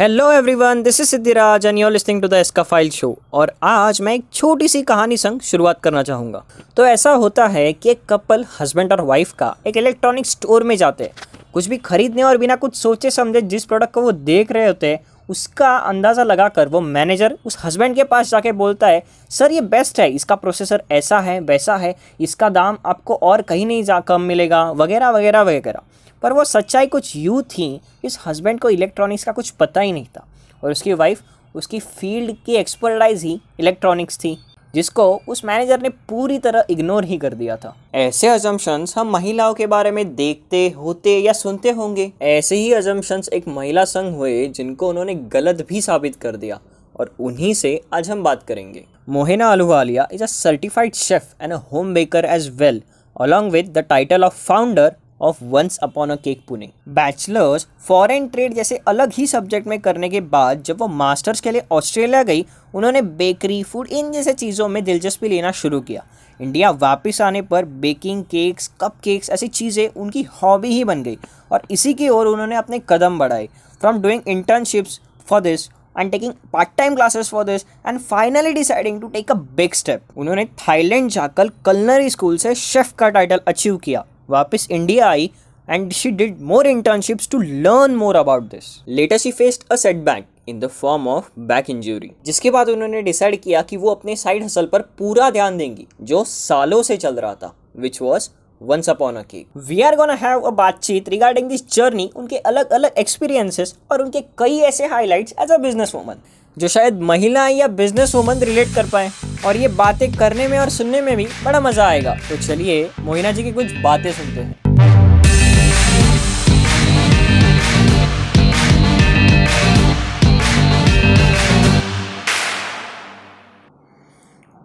Hello everyone this is Siddhiraj and you're listening to the Eska file show और आज मैं एक छोटी सी कहानी संग शुरुआत करना चाहूँगा। तो ऐसा होता है कि एक कपल हस्बैंड और वाइफ का एक इलेक्ट्रॉनिक स्टोर में जाते हैं। कुछ भी खरीदने और बिना कुछ सोचे समझे जिस प्रोडक्ट को वो देख रहे होते हैं, उसका अंदाज़ा लगाकर वो मैनेजर उस हस्बैंड के पास जाके बोलता है, सर, ये बेस्ट है, इसका प्रोसेसर ऐसा है, वैसा है, इसका दाम आपको और कहीं नहीं जा, कम मिलेगा, वगैरह वगैरह वगैरह। पर वो सच्चाई कुछ यूँ थी, इस हस्बैंड को इलेक्ट्रॉनिक्स का कुछ पता ही नहीं था। और उसकी वाइफ उसकी फ़ील्ड की एक्सपर्टाइज ही इलेक्ट्रॉनिक्स थी, जिसको उस मैनेजर ने पूरी तरह इग्नोर ही कर दिया था। ऐसे अजम्पन्स हम महिलाओं के बारे में देखते, होते या सुनते होंगे। ऐसे ही अजम्पन्स एक महिला संघ हुए, जिनको उन्होंने गलत भी साबित कर दिया। और उन्हीं से आज हम बात करेंगे। Mohina Ahluwalia is a certified chef and a home baker as well along with the title of founder of once upon a cake Pune bachelors foreign trade जैसे अलग ही सब्जेक्ट में करने के बाद जब वो मास्टर्स के लिए ऑस्ट्रेलिया गई, उन्होंने बेकरी फ़ूड इन जैसे चीज़ों में दिलचस्पी लेना शुरू किया। इंडिया वापस आने पर बेकिंग केक्स कप केक्स ऐसी चीज़ें उनकी हॉबी ही बन गई और इसी की ओर उन्होंने अपने कदम बढ़ाए। From doing internships for this and taking part time classes for this and finally deciding to take a big step उन्होंने थाईलैंड जाकर कलनरी स्कूल से शेफ का टाइटल अचीव किया। वापस India I and she did more internships to learn more about this later she faced a setback in the form of back injury जिसके बाद उन्होंने decide किया कि वो अपने साइड हसल पर पूरा ध्यान देंगी, जो सालों से चल रहा था which was once upon a cake we are gonna have a बातचीत रिगार्डिंग दिस जर्नी उनके अलग अलग एक्सपीरियंसेस और उनके कई ऐसे highlights as a business woman जो शायद महिलाएँ या बिज़नेस वूमन रिलेट कर पाए। और ये बातें करने में और सुनने में भी बड़ा मज़ा आएगा। तो चलिए मोहिना जी की कुछ बातें सुनते हैं।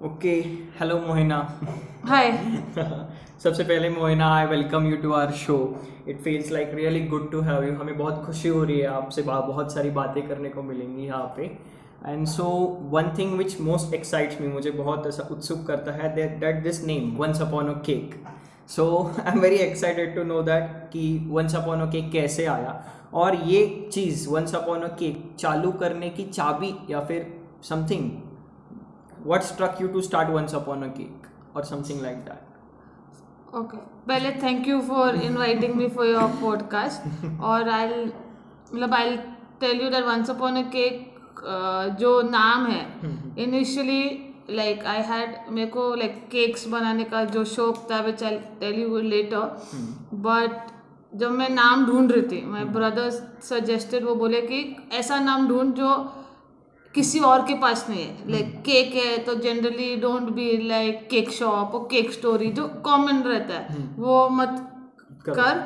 Okay hello Mohina. हाय सबसे पहले Mohina I welcome you to our show it feels like really good to have you हमें बहुत खुशी हो रही है आपसे बहुत सारी बातें करने को मिलेंगी यहाँ पे. And so one thing which most excites me मुझे बहुत ऐसा उत्सुक करता है that that this name once upon a cake so I am very excited to know that कि वंस अपॉन अ केक कैसे आया? और ये चीज़ वंस अपॉन अ केक चालू करने की चाबी या फिर something what struck you to start once upon a cake और समथिंग लाइक दैट ओके पहले thank you for inviting me for your podcast और आई मतलब I tell you that once upon a cake जो नाम है initially like I had मेरे को like cakes बनाने का जो शौक था which I tell you later but जब मैं नाम ढूंढ रही थी माई ब्रदर सजेस्टेड वो बोले कि ऐसा नाम ढूंढ जो किसी और के पास नहीं है। लाइक like, केक है तो generally don't be like cake shop और केक स्टोरी जो कॉमन रहता है। hmm. वो मत कर।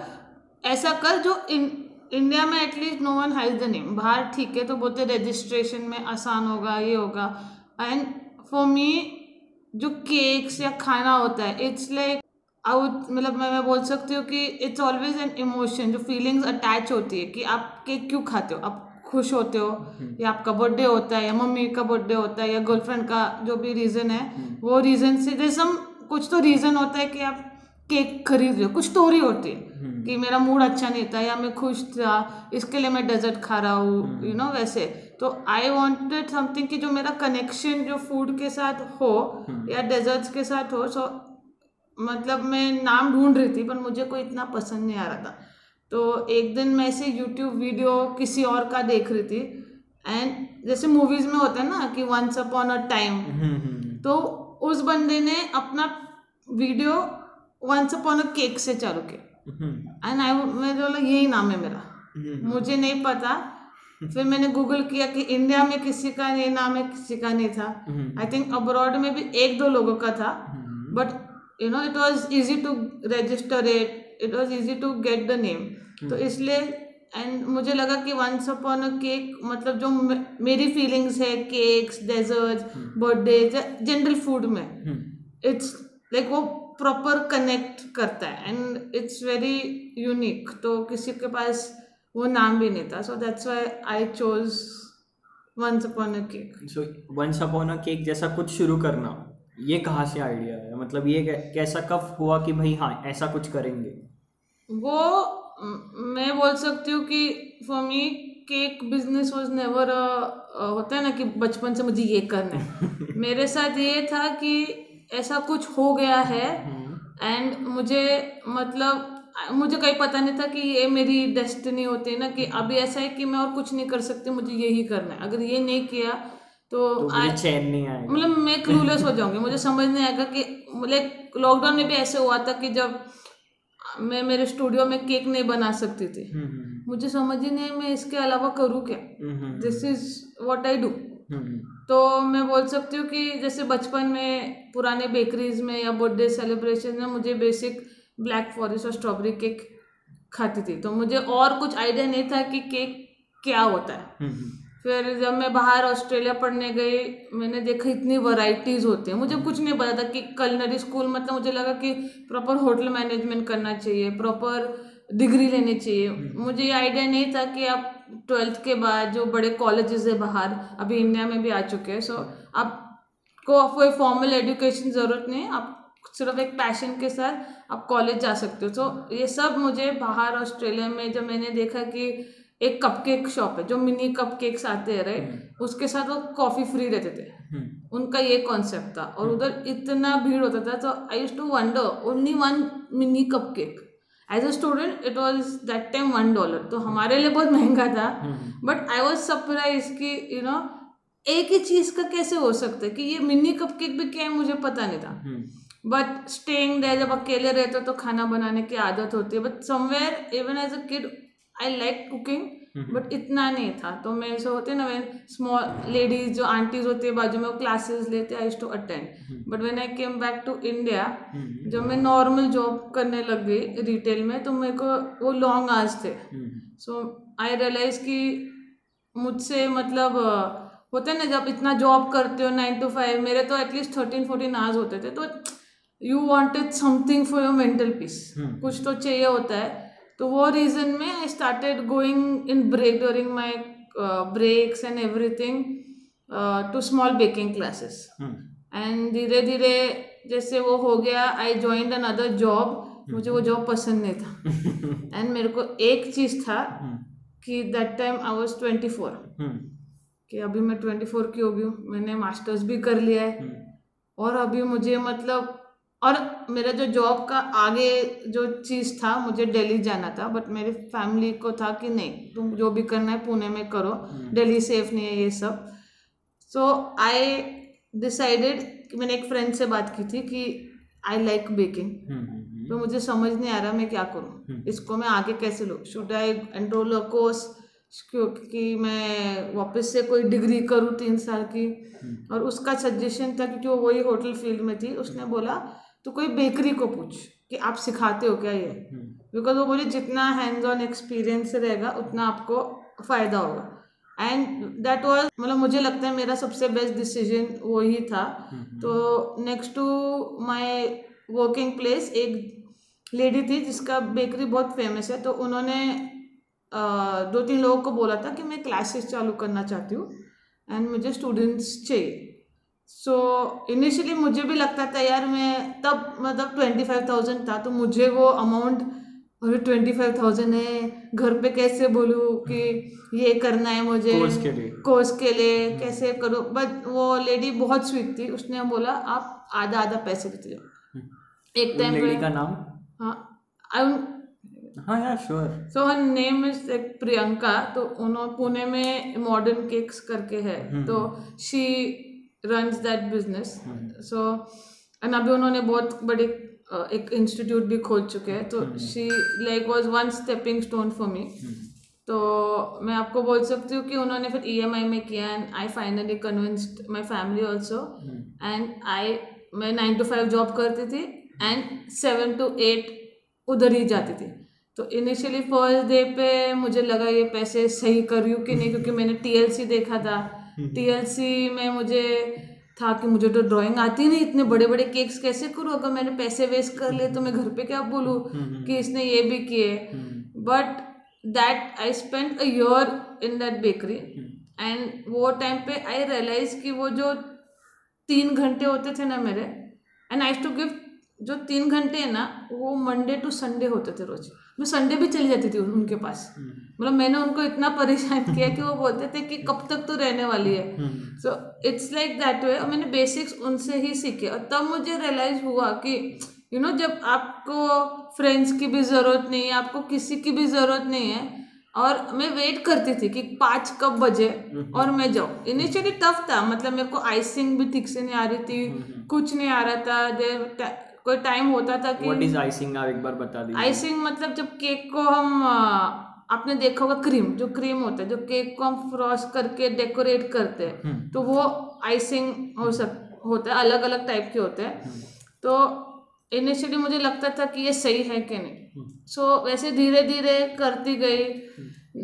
ऐसा कर जो इन इंडिया में at least no one has the name बाहर ठीक है तो बोलते रजिस्ट्रेशन में आसान होगा ये होगा। एंड फॉर मी जो केक्स या खाना होता है इट्स लाइक आउट मतलब मैं मैं बोल सकती हूँ कि इट्स ऑलवेज एन इमोशन जो फीलिंग्स अटैच होती है कि आप केक क्यों खाते हो? आप खुश होते हो हम्म। या आपका बर्थडे होता है या मम्मी का बर्थडे होता है या गर्लफ्रेंड का जो भी रीज़न है हम्म। वो रीज़न से सम कुछ तो रीज़न होता है कि आप केक खरीद रहे हो कुछ स्टोरी होती है हम्म। कि मेरा मूड अच्छा नहीं था या मैं खुश था इसके लिए मैं डेजर्ट खा रहा हूँ यू नो वैसे तो आई वॉन्टेड समथिंग कि जो मेरा कनेक्शन जो फ़ूड के साथ हो। या डेजर्ट्स के साथ हो सो मतलब मैं नाम ढूंढ रही थी पर मुझे कोई इतना पसंद नहीं आ रहा था तो एक दिन मैं ऐसे यूट्यूब वीडियो किसी और का देख रही थी। एंड जैसे मूवीज़ में होता है ना कि वंस अपॉन अ टाइम तो उस बंदे ने अपना video once upon a cake से चालू किया। एंड आई मेरे बोला यही नाम है मेरा। हम्म। मुझे नहीं पता। फिर मैंने गूगल किया कि इंडिया में किसी का ये नाम है किसी का नहीं था। आई थिंक अब्रॉड में भी एक दो लोगों का था। But you know it was easy to register it it was easy to get the name तो इसलिए एंड मुझे लगा कि वंस अपॉन अ केक मतलब जो मेरी फीलिंग्स है cakes dessert birthday general food में इट्स हम्म। लाइक वो प्रॉपर कनेक्ट करता है एंड इट्स वेरी यूनिक तो किसी के पास वो नाम भी नहीं था so that's why I chose once upon a cake so once upon a cake जैसा कुछ शुरू करना। ये कहाँ से आइडिया है मतलब ये कैसा कब हुआ कि भाई हाँ ऐसा कुछ करेंगे? वो मैं बोल सकती हूँ कि for me cake business was never होता है ना कि बचपन से मुझे ये करना है। मेरे साथ ये था कि ऐसा कुछ हो गया है एंड मुझे मतलब मुझे कहीं पता नहीं था कि ये मेरी डेस्टिनी होती है ना कि अभी ऐसा है कि मैं और कुछ नहीं कर सकती मुझे यही करना है। अगर ये नहीं किया तो मुझे चैन नहीं आएगा। मतलब मैं क्लूलेस हो जाऊँगी। मुझे समझ नहीं आएगा कि मतलब लॉकडाउन में भी ऐसे हुआ था कि जब मैं मेरे स्टूडियो में केक नहीं बना सकती थी। हम्म, हम्म, मुझे समझ ही नहीं मैं इसके अलावा करूँ क्या? हम्म, this is what I do hmm, तो मैं बोल सकती हूँ कि जैसे बचपन में पुराने बेकरीज में या बर्थडे सेलिब्रेशन में मुझे बेसिक ब्लैक फॉरेस्ट और स्ट्रॉबेरी केक खाती थी। तो मुझे और कुछ आइडिया नहीं था कि केक क्या होता है। हम्म, हम्म, फिर जब मैं बाहर ऑस्ट्रेलिया पढ़ने गई मैंने देखा इतनी वैरायटीज होते हैं। मुझे कुछ नहीं पता था कि कलनरी स्कूल मतलब मुझे लगा कि प्रॉपर होटल मैनेजमेंट करना चाहिए प्रॉपर डिग्री लेनी चाहिए। मुझे ये आइडिया नहीं था कि आप ट्वेल्थ के बाद जो बड़े कॉलेजेस है बाहर अभी इंडिया में भी आ चुके हैं। सो आपको कोई फॉर्मल एजुकेशन ज़रूरत नहीं आप सिर्फ़ एक पैशन के साथ आप कॉलेज जा सकते हो। तो ये सब मुझे बाहर ऑस्ट्रेलिया में जब मैंने देखा कि एक कपकेक शॉप है जो मिनी कपकेक्स आते हैं राइट उसके साथ वो कॉफ़ी फ्री रहते थे। हम्म, उनका ये कॉन्सेप्ट था और उधर इतना भीड़ होता था तो I used to wonder only one mini cupcake as a student it was that time one dollar तो हमारे लिए बहुत महँगा था hmm, but I was surprise कि यू नो एक ही चीज़ का कैसे हो सकता है कि ये मिनी कप केक भी क्या है मुझे पता नहीं था। हम्म, बट स्टेइंग देयर जब अकेले रहते हो तो खाना बनाने की आदत होती है but somewhere even as a kid I like cooking but इतना नहीं था। तो मैं ऐसे होते ना वेन स्मॉल लेडीज़ जो आंटीज होती है बाजू में वो क्लासेस लेते I to attend but when I came back to India जब मैं नॉर्मल जॉब करने लग गई रिटेल में तो मेरे को वो लॉन्ग आवर्स थे। सो आई रियलाइज़ कि मुझसे मतलब होता है ना जब इतना जॉब करते हो नाइन टू फाइव मेरे तो एटलीस्ट थर्टीन फोर्टीन आवर्स होते थे। तो you wanted something for your mental peace. कुछ तो चाहिए होता है। तो वो रीज़न में I started going in break during my breaks and everything to small baking classes and धीरे धीरे जैसे वो हो गया आई ज्वाइन अनदर जॉब मुझे वो जॉब पसंद नहीं था. एंड मेरे को एक चीज़ था हम्म, कि that time I was twenty four कि अभी मैं ट्वेंटी फोर की हो गई हूँ. मैंने मास्टर्स भी कर लिया है. हम्म, और अभी मुझे मतलब और मेरा जो जॉब का आगे जो चीज़ था मुझे दिल्ली जाना था बट मेरी फैमिली को था कि नहीं तुम जो भी करना है पुणे में करो। दिल्ली सेफ़ नहीं है ये सब। सो आई डिसाइडेड कि मैंने एक फ्रेंड से बात की थी कि आई लाइक बेकिंग हम्म, हम्म, तो मुझे समझ नहीं आ रहा मैं क्या करूँ। इसको मैं आगे कैसे लूँ? Should I enroll a course क्योंकि मैं वापस से कोई डिग्री करूँ तीन साल की। और उसका सजेशन था क्योंकि वो वही होटल फ़ील्ड में थी उसने बोला तो कोई बेकरी को पूछ कि आप सिखाते हो क्या ये? हम्म, बिकॉज़ वो बोले जितना हैंड्स ऑन एक्सपीरियंस रहेगा उतना आपको फ़ायदा होगा. एंड दैट वाज मतलब मुझे लगता है मेरा सबसे बेस्ट डिसीज़न वो ही था तो next to my working place एक लेडी थी जिसका बेकरी बहुत फ़ेमस है। तो उन्होंने दो तीन लोगों को बोला था कि मैं क्लासेस चालू करना चाहती हूँ। एंड मुझे स्टूडेंट्स चाहिए। सो so, इनिशियली मुझे भी लगता था यार मैं तब मतलब ट्वेंटी फाइव थाउज़ेंड था तो मुझे वो अमाउंट अरे ट्वेंटी फाइव थाउज़ेंड है। घर पे कैसे बोलूँ कि ये करना है मुझे? कोर्स के लिए। कोर्स के लिए कैसे करूँ? बट वो लेडी बहुत स्वीट थी उसने बोला आप आधा आधा पैसे देते जाओ एक टाइम लेडी का नाम? हाँ हाँ यार sure so her name is like Priyanka तो उन्होंने पुणे में मॉडर्न केक्स करके है। तो she runs that business so and अभी उन्होंने बहुत बड़े अ, एक इंस्टीट्यूट भी खोल चुके हैं तो she like was one stepping stone for me तो मैं आपको बोल सकती हूँ कि उन्होंने फिर ई एम आई में किया and I finally convinced my family also and I मैं नाइन टू फाइव जॉब करती थी एंड सेवन टू एट उधर ही जाती थी. तो इनिशियली फ़र्स्ट डे पे मुझे लगा ये पैसे सही कर रही हूँ कि नहीं क्योंकि मैंने टीएलसी देखा था. टीएलसी में मुझे था कि मुझे तो ड्राइंग आती नहीं इतने बड़े बड़े केक्स कैसे करूँ? अगर मैंने पैसे वेस्ट कर लिए तो मैं घर पे क्या बोलूँ कि इसने ये भी किए। But that I spend a year in that bakery and वो टाइम पे आई रियलाइज़ कि वो जो तीन घंटे होते थे ना मेरे एंड आई टू गिव जो तीन घंटे है ना वो मंडे टू संडे होते थे रोज। मैं संडे भी चली जाती थी उनके पास। मतलब मैंने उनको इतना परेशान किया कि वो बोलते थे कि कब तक तो रहने वाली है। So it's like that way और मैंने बेसिक्स उनसे ही सीखे। और तब मुझे रियलाइज़ हुआ कि यू you नो know, जब आपको फ्रेंड्स की भी ज़रूरत नहीं है आपको किसी की भी ज़रूरत नहीं है और मैं वेट करती थी कि पाँच कब बजे और मैं जाऊँ। इनिशियली टफ था। मतलब मेरे को आइसिंग भी ठीक से नहीं आ रही थी। कुछ नहीं आ रहा था। देर कोई टाइम होता था कि व्हाट इज़ आइसिंग आप एक बार बता दीजिए। आइसिंग मतलब जब केक को हम आपने देखा होगा क्रीम जो क्रीम होता है जो केक को हम फ्रॉस्ट करके डेकोरेट करते हैं तो वो आइसिंग हो सक होता है अलग अलग टाइप के होते हैं। तो इनिशियली मुझे लगता था कि ये सही है कि नहीं। सो so, वैसे धीरे धीरे करती गई।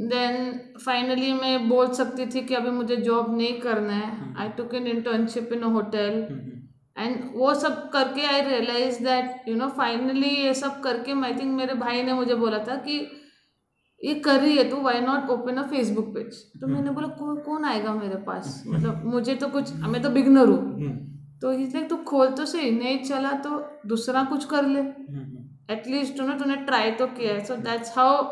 देन फाइनली मैं बोल सकती थी कि अभी मुझे जॉब नहीं करना है। I took an internship in a hotel and वो सब करके I realise that you know finally ये सब करके आई थिंक मेरे भाई ने मुझे बोला था कि ये कर रही है तू why not open a Facebook page तो मैंने बोला कौन कौन आएगा मेरे पास? मतलब मुझे तो कुछ मैं तो बिगनर हूँ। तो इसलिए तू खोल तो सही नहीं चला तो दूसरा कुछ कर ले। एटलीस्ट यू ना तूने ट्राई तो किया है। So that's how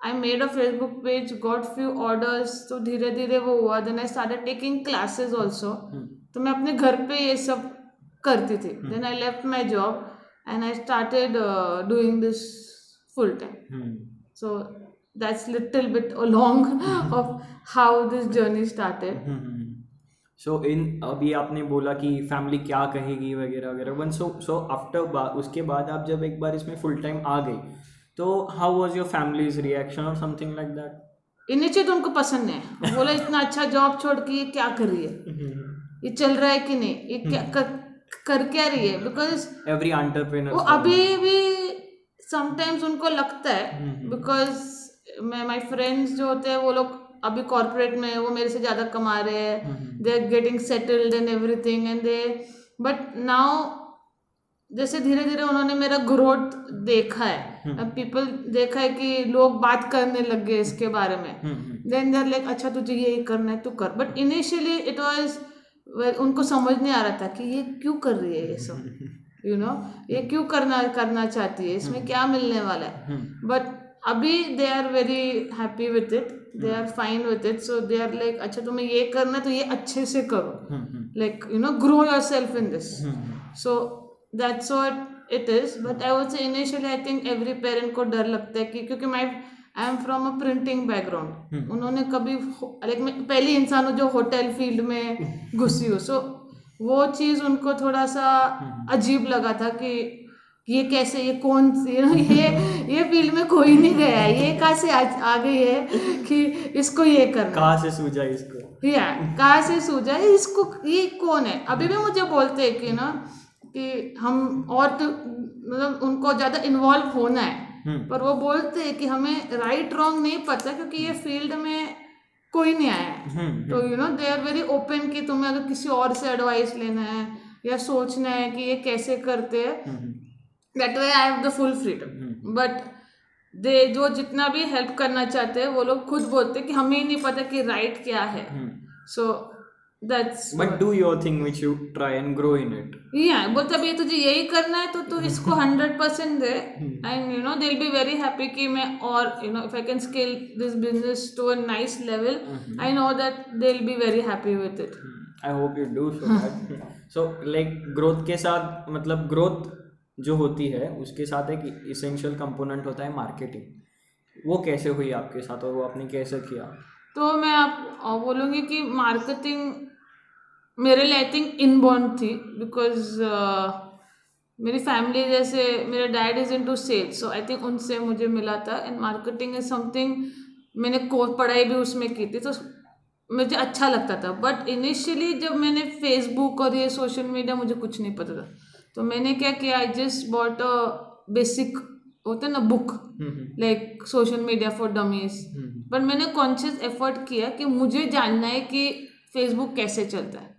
I made a Facebook page got few orders तो धीरे धीरे वो हुआ। Then I started taking classes also तो मैं अपने घर पे ये सब करती थी. Then I left my job and I started doing this full time so that's little bit along of how this journey started. So in अभी आपने बोला कि फैमिली क्या कहेगी वगैरह वगैरह. वन सो सो आफ्टर उसके बाद आप जब एक बार इसमें फुल टाइम आ गई तो how was your family's reaction और समथिंग लाइक दैट इनिशिएट तो उनको पसंद नहीं है। बोला इतना अच्छा जॉब छोड़ के ये क्या कर रही है? ये चल रहा है कि नहीं? ये क्या कर, कर क्या रही है बिकॉज़ एवरी एंटरप्रेन्योर वो अभी भी समटाइम्स उनको लगता है बिकॉज़ मैं माई फ्रेंड्स जो होते हैं वो लोग अभी कॉर्पोरेट में हैं, वो मेरे से ज़्यादा कमा रहे हैं। They are getting settled and everything and they but now जैसे धीरे धीरे उन्होंने मेरा ग्रोथ देखा है पीपल देखा है कि लोग बात करने लग गए इसके बारे में। देन देर लाइक अच्छा तुझे यही करना है तू कर। बट इनिशियली इट वाज उनको समझ नहीं आ रहा था कि ये क्यों कर रही है ये सब यू नो ये क्यों करना करना चाहती है? इसमें क्या मिलने वाला है? बट अभी they are very happy with it they are fine with it so they are like अच्छा तुम्हें ये करना है तो ये अच्छे से करो. Like you know grow your self in this so that's what it is but I say initially I think every parent को डर लगता है कि क्योंकि मैं I am from a printing background उन्होंने कभी लाइक मैं पहली इंसान हूँ जो होटल फ़ील्ड में घुसी हूँ। सो so, वो चीज़ उनको थोड़ा सा अजीब लगा था कि ये कैसे ये कौन know, ये ये फ़ील्ड में कोई नहीं गया है। ये कहाँ से आ, आ गई है कि इसको ये करना। कहाँ से सूझा इसको? या कहाँ से सूझा? है इसको ये कौन है? अभी भी मुझे बोलते हैं कि ना कि हम और तो मतलब उनको ज़्यादा इन्वॉल्व होना है। पर वो बोलते हैं कि हमें राइट रॉन्ग नहीं पता क्योंकि ये फ़ील्ड में कोई नहीं आया है। तो you know they are very open कि तुम्हें अगर किसी और से एडवाइस लेना है या सोचना है कि ये कैसे करते हैं that way I have the full freedom but they जो जितना भी हेल्प करना चाहते हैं वो लोग खुद बोलते हैं कि हमें ही नहीं पता कि राइट क्या है। So that's but do your thing which you try and grow in it या बोलते अभी तुझे यही करना है तो तू इसको hundred percent they. And you know they be very happy कि मैं और you know if I can scale this business to a nice level I know that they will be very happy with it I hope you do so so like growth के साथ मतलब growth जो होती है उसके साथ एक essential component होता है मार्केटिंग वो कैसे हुई आपके साथ और वो आपने कैसे किया? तो मैं आप बोलूँगी कि मार्केटिंग मेरे लिए आई थिंक इनबॉर्न थी बिकॉज़ मेरी फैमिली जैसे मेरे dad is in to sales so I think उनसे मुझे मिला था एंड मार्केटिंग इज़ समथिंग मैंने कोर्स पढ़ाई भी उसमें की थी तो मुझे अच्छा लगता था बट इनिशियली जब मैंने फेसबुक और ये सोशल मीडिया मुझे कुछ नहीं पता था तो मैंने क्या किया I just bought a basic होता है ना book like social media for dummies but मैंने कॉन्शियस एफर्ट किया कि मुझे जानना है कि फेसबुक कैसे चलता है?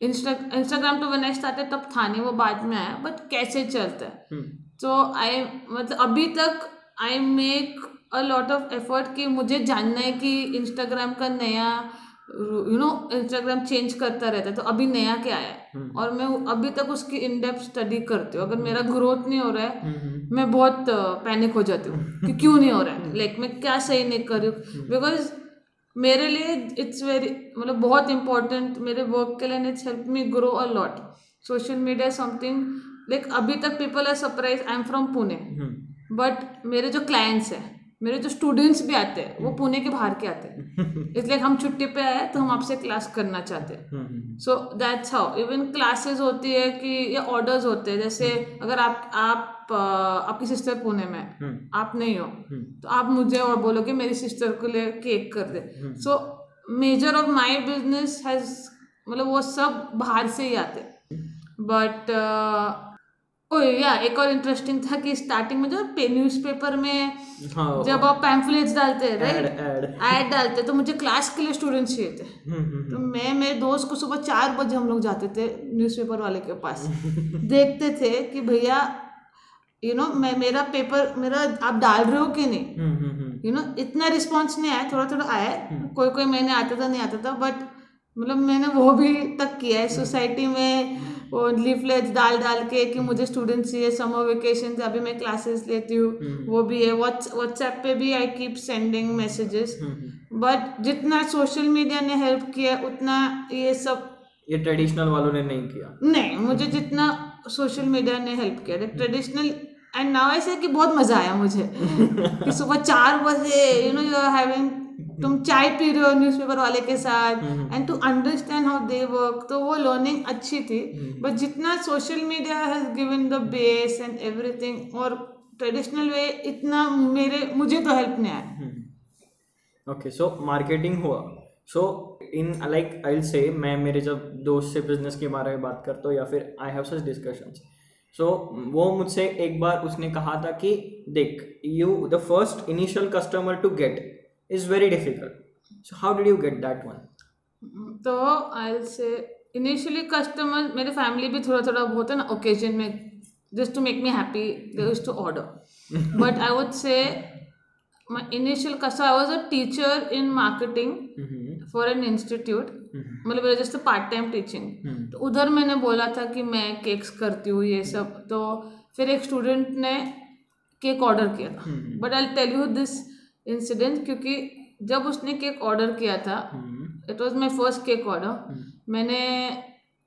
इंस्टा इंस्टाग्राम तो वन स्टार्टेड तब था नहीं वो बाद में आया बट कैसे चलता है? तो आई मतलब अभी तक I make a lot of effort कि मुझे जानना है कि इंस्टाग्राम का नया यू नो इंस्टाग्राम चेंज करता रहता है तो अभी नया क्या आया है और मैं अभी तक उसकी इन डेप्थ स्टडी करती हूँ। अगर मेरा ग्रोथ नहीं हो रहा है मैं बहुत पैनिक हो जाती हूँ कि क्यों नहीं हो रहा है? लाइक मैं क्या सही नहीं कर रही हूँ? बिकॉज़ मेरे लिए इट्स वेरी मतलब बहुत इंपॉर्टेंट मेरे वर्क के लिए it's help me grow a lot social media something like अभी तक people are surprise I am from Pune but मेरे जो क्लाइंट्स हैं मेरे जो स्टूडेंट्स भी आते हैं वो पुणे के बाहर के आते हैं. इसलिए हम छुट्टी पे आए तो हम आपसे क्लास करना चाहते हैं. So that's how even classes होती है कि ये ऑर्डर्स होते हैं जैसे अगर आप आप आपकी सिस्टर पुणे में है, आप नहीं हो। तो आप मुझे और बोलोगे मेरी सिस्टर के लिए केक कर दे। So major of my business has मतलब वो सब बाहर से ही आते। बट या एक और इंटरेस्टिंग था कि स्टार्टिंग में जो पे न्यूज़पेपर में हाँ। जब आप पैम्फलेट्स डालते हैं राइट एड ऐड डालते तो मुझे क्लास के लिए स्टूडेंट्स चाहिए थे। तो मैं मेरे दोस्त को सुबह चार बजे हम लोग जाते थे न्यूज़पेपर वाले के पास। देखते थे कि भैया यू नो मैं मेरा पेपर मेरा आप डाल रहे हो कि नहीं? यू नो इतना रिस्पॉन्स नहीं आया थोड़ा थोड़ा आया कोई कोई महीने आता था नहीं आता था बट मतलब मैंने वो भी तक किया है। सोसाइटी में वो लीफलेट्स डाल डाल के कि मुझे स्टूडेंट्स चाहिए समर वेकेशन अभी मैं क्लासेस लेती हूँ। वो भी है। व्हाट्सएप पे भी I keep sending messages but जितना सोशल मीडिया ने हेल्प किया उतना ये सब ये ट्रेडिशनल वालों ने नहीं किया। नहीं मुझे जितना सोशल मीडिया ने हेल्प किया। ट्रेडिशनल एंड नाउ ऐसे कि बहुत मज़ा आया मुझे। कि सुबह चार बजे you know you are having तुम चाय पी रहे हो न्यूज़पेपर वाले के साथ। And to understand how they work तो वो लर्निंग अच्छी थी। बट जितना social media has given the base and everything और ट्रेडिशनल वे इतना मेरे मुझे तो हेल्प नहीं आया। ओके सो मार्केटिंग हुआ। सो इन लाइक आई से मैं मेरे जब दोस्त से बिज़नेस के बारे में बात करता हूँ या फिर I have such discussions so so, वो मुझसे एक बार उसने कहा था कि देख you the first initial customer to get is very difficult so how did you get that one तो आई से इनिशियली कस्टमर मेरे फैमिली भी थोड़ा थोड़ा बहुत है ना ओकेजन में just to make me happy they use to order but I would say my initial customer i was a teacher in marketing. For an institute मतलब just part time teaching तो उधर मैंने बोला था कि मैं केक्स करती हूँ ये सब। तो फिर एक स्टूडेंट ने केक ऑर्डर किया था। But I tell you this incident क्योंकि जब उसने केक ऑर्डर किया था it was my first cake order मैंने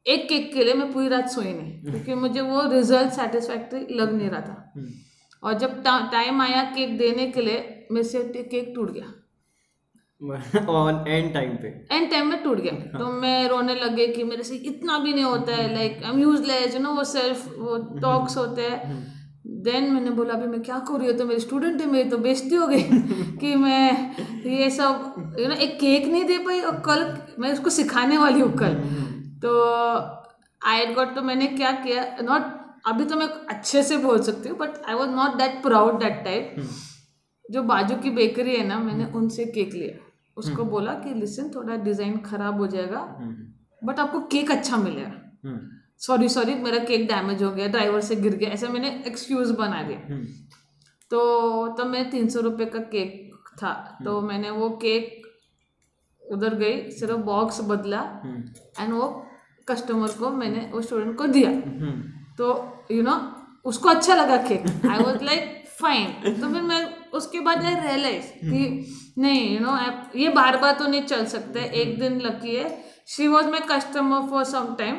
एक केक के लिए मैं पूरी रात सोई नहीं क्योंकि मुझे वो रिज़ल्ट सेटिस्फैक्ट्री लग नहीं रहा था। और जब टाइम आया केक देने के लिए मेरे से केक टूट गया। ऑन एंड टाइम पे। एंड टाइम में टूट गया। तो मैं रोने लगे कि मेरे से इतना भी नहीं होता है like I am useless you know वो सेल्फ वो टॉक्स होते हैं। देन मैंने बोला अभी मैं क्या कर रही ये तो मेरे स्टूडेंट है मेरी तो बेइज्जती हो गई कि मैं ये सब यू नो एक केक नहीं दे पाई और कल मैं उसको सिखाने वाली हूँ कल। तो आई गॉट तो मैंने क्या किया नॉट अभी तो मैं अच्छे से बोल सकती हूँ but I was not that proud that type जो बाजू की बेकरी है ना मैंने उनसे केक लिया। उसको बोला कि लिसन थोड़ा डिज़ाइन खराब हो जाएगा बट आपको केक अच्छा मिलेगा। सॉरी सॉरी मेरा केक डैमेज हो गया ड्राइवर से गिर गया ऐसा मैंने एक्सक्यूज बना दिया। तो तब मैं तीन सौ रुपये का केक था तो मैंने वो केक उधर गई सिर्फ़ बॉक्स बदला एंड वो कस्टमर को मैंने वो स्टूडेंट को दिया। तो यू नो उसको अच्छा लगा cake I was like fine तो फिर मैं उसके बाद आई रियलाइज़ कि नहीं यू नो ये बार बार तो नहीं चल सकता है एक दिन लकी है। She was my customer for some time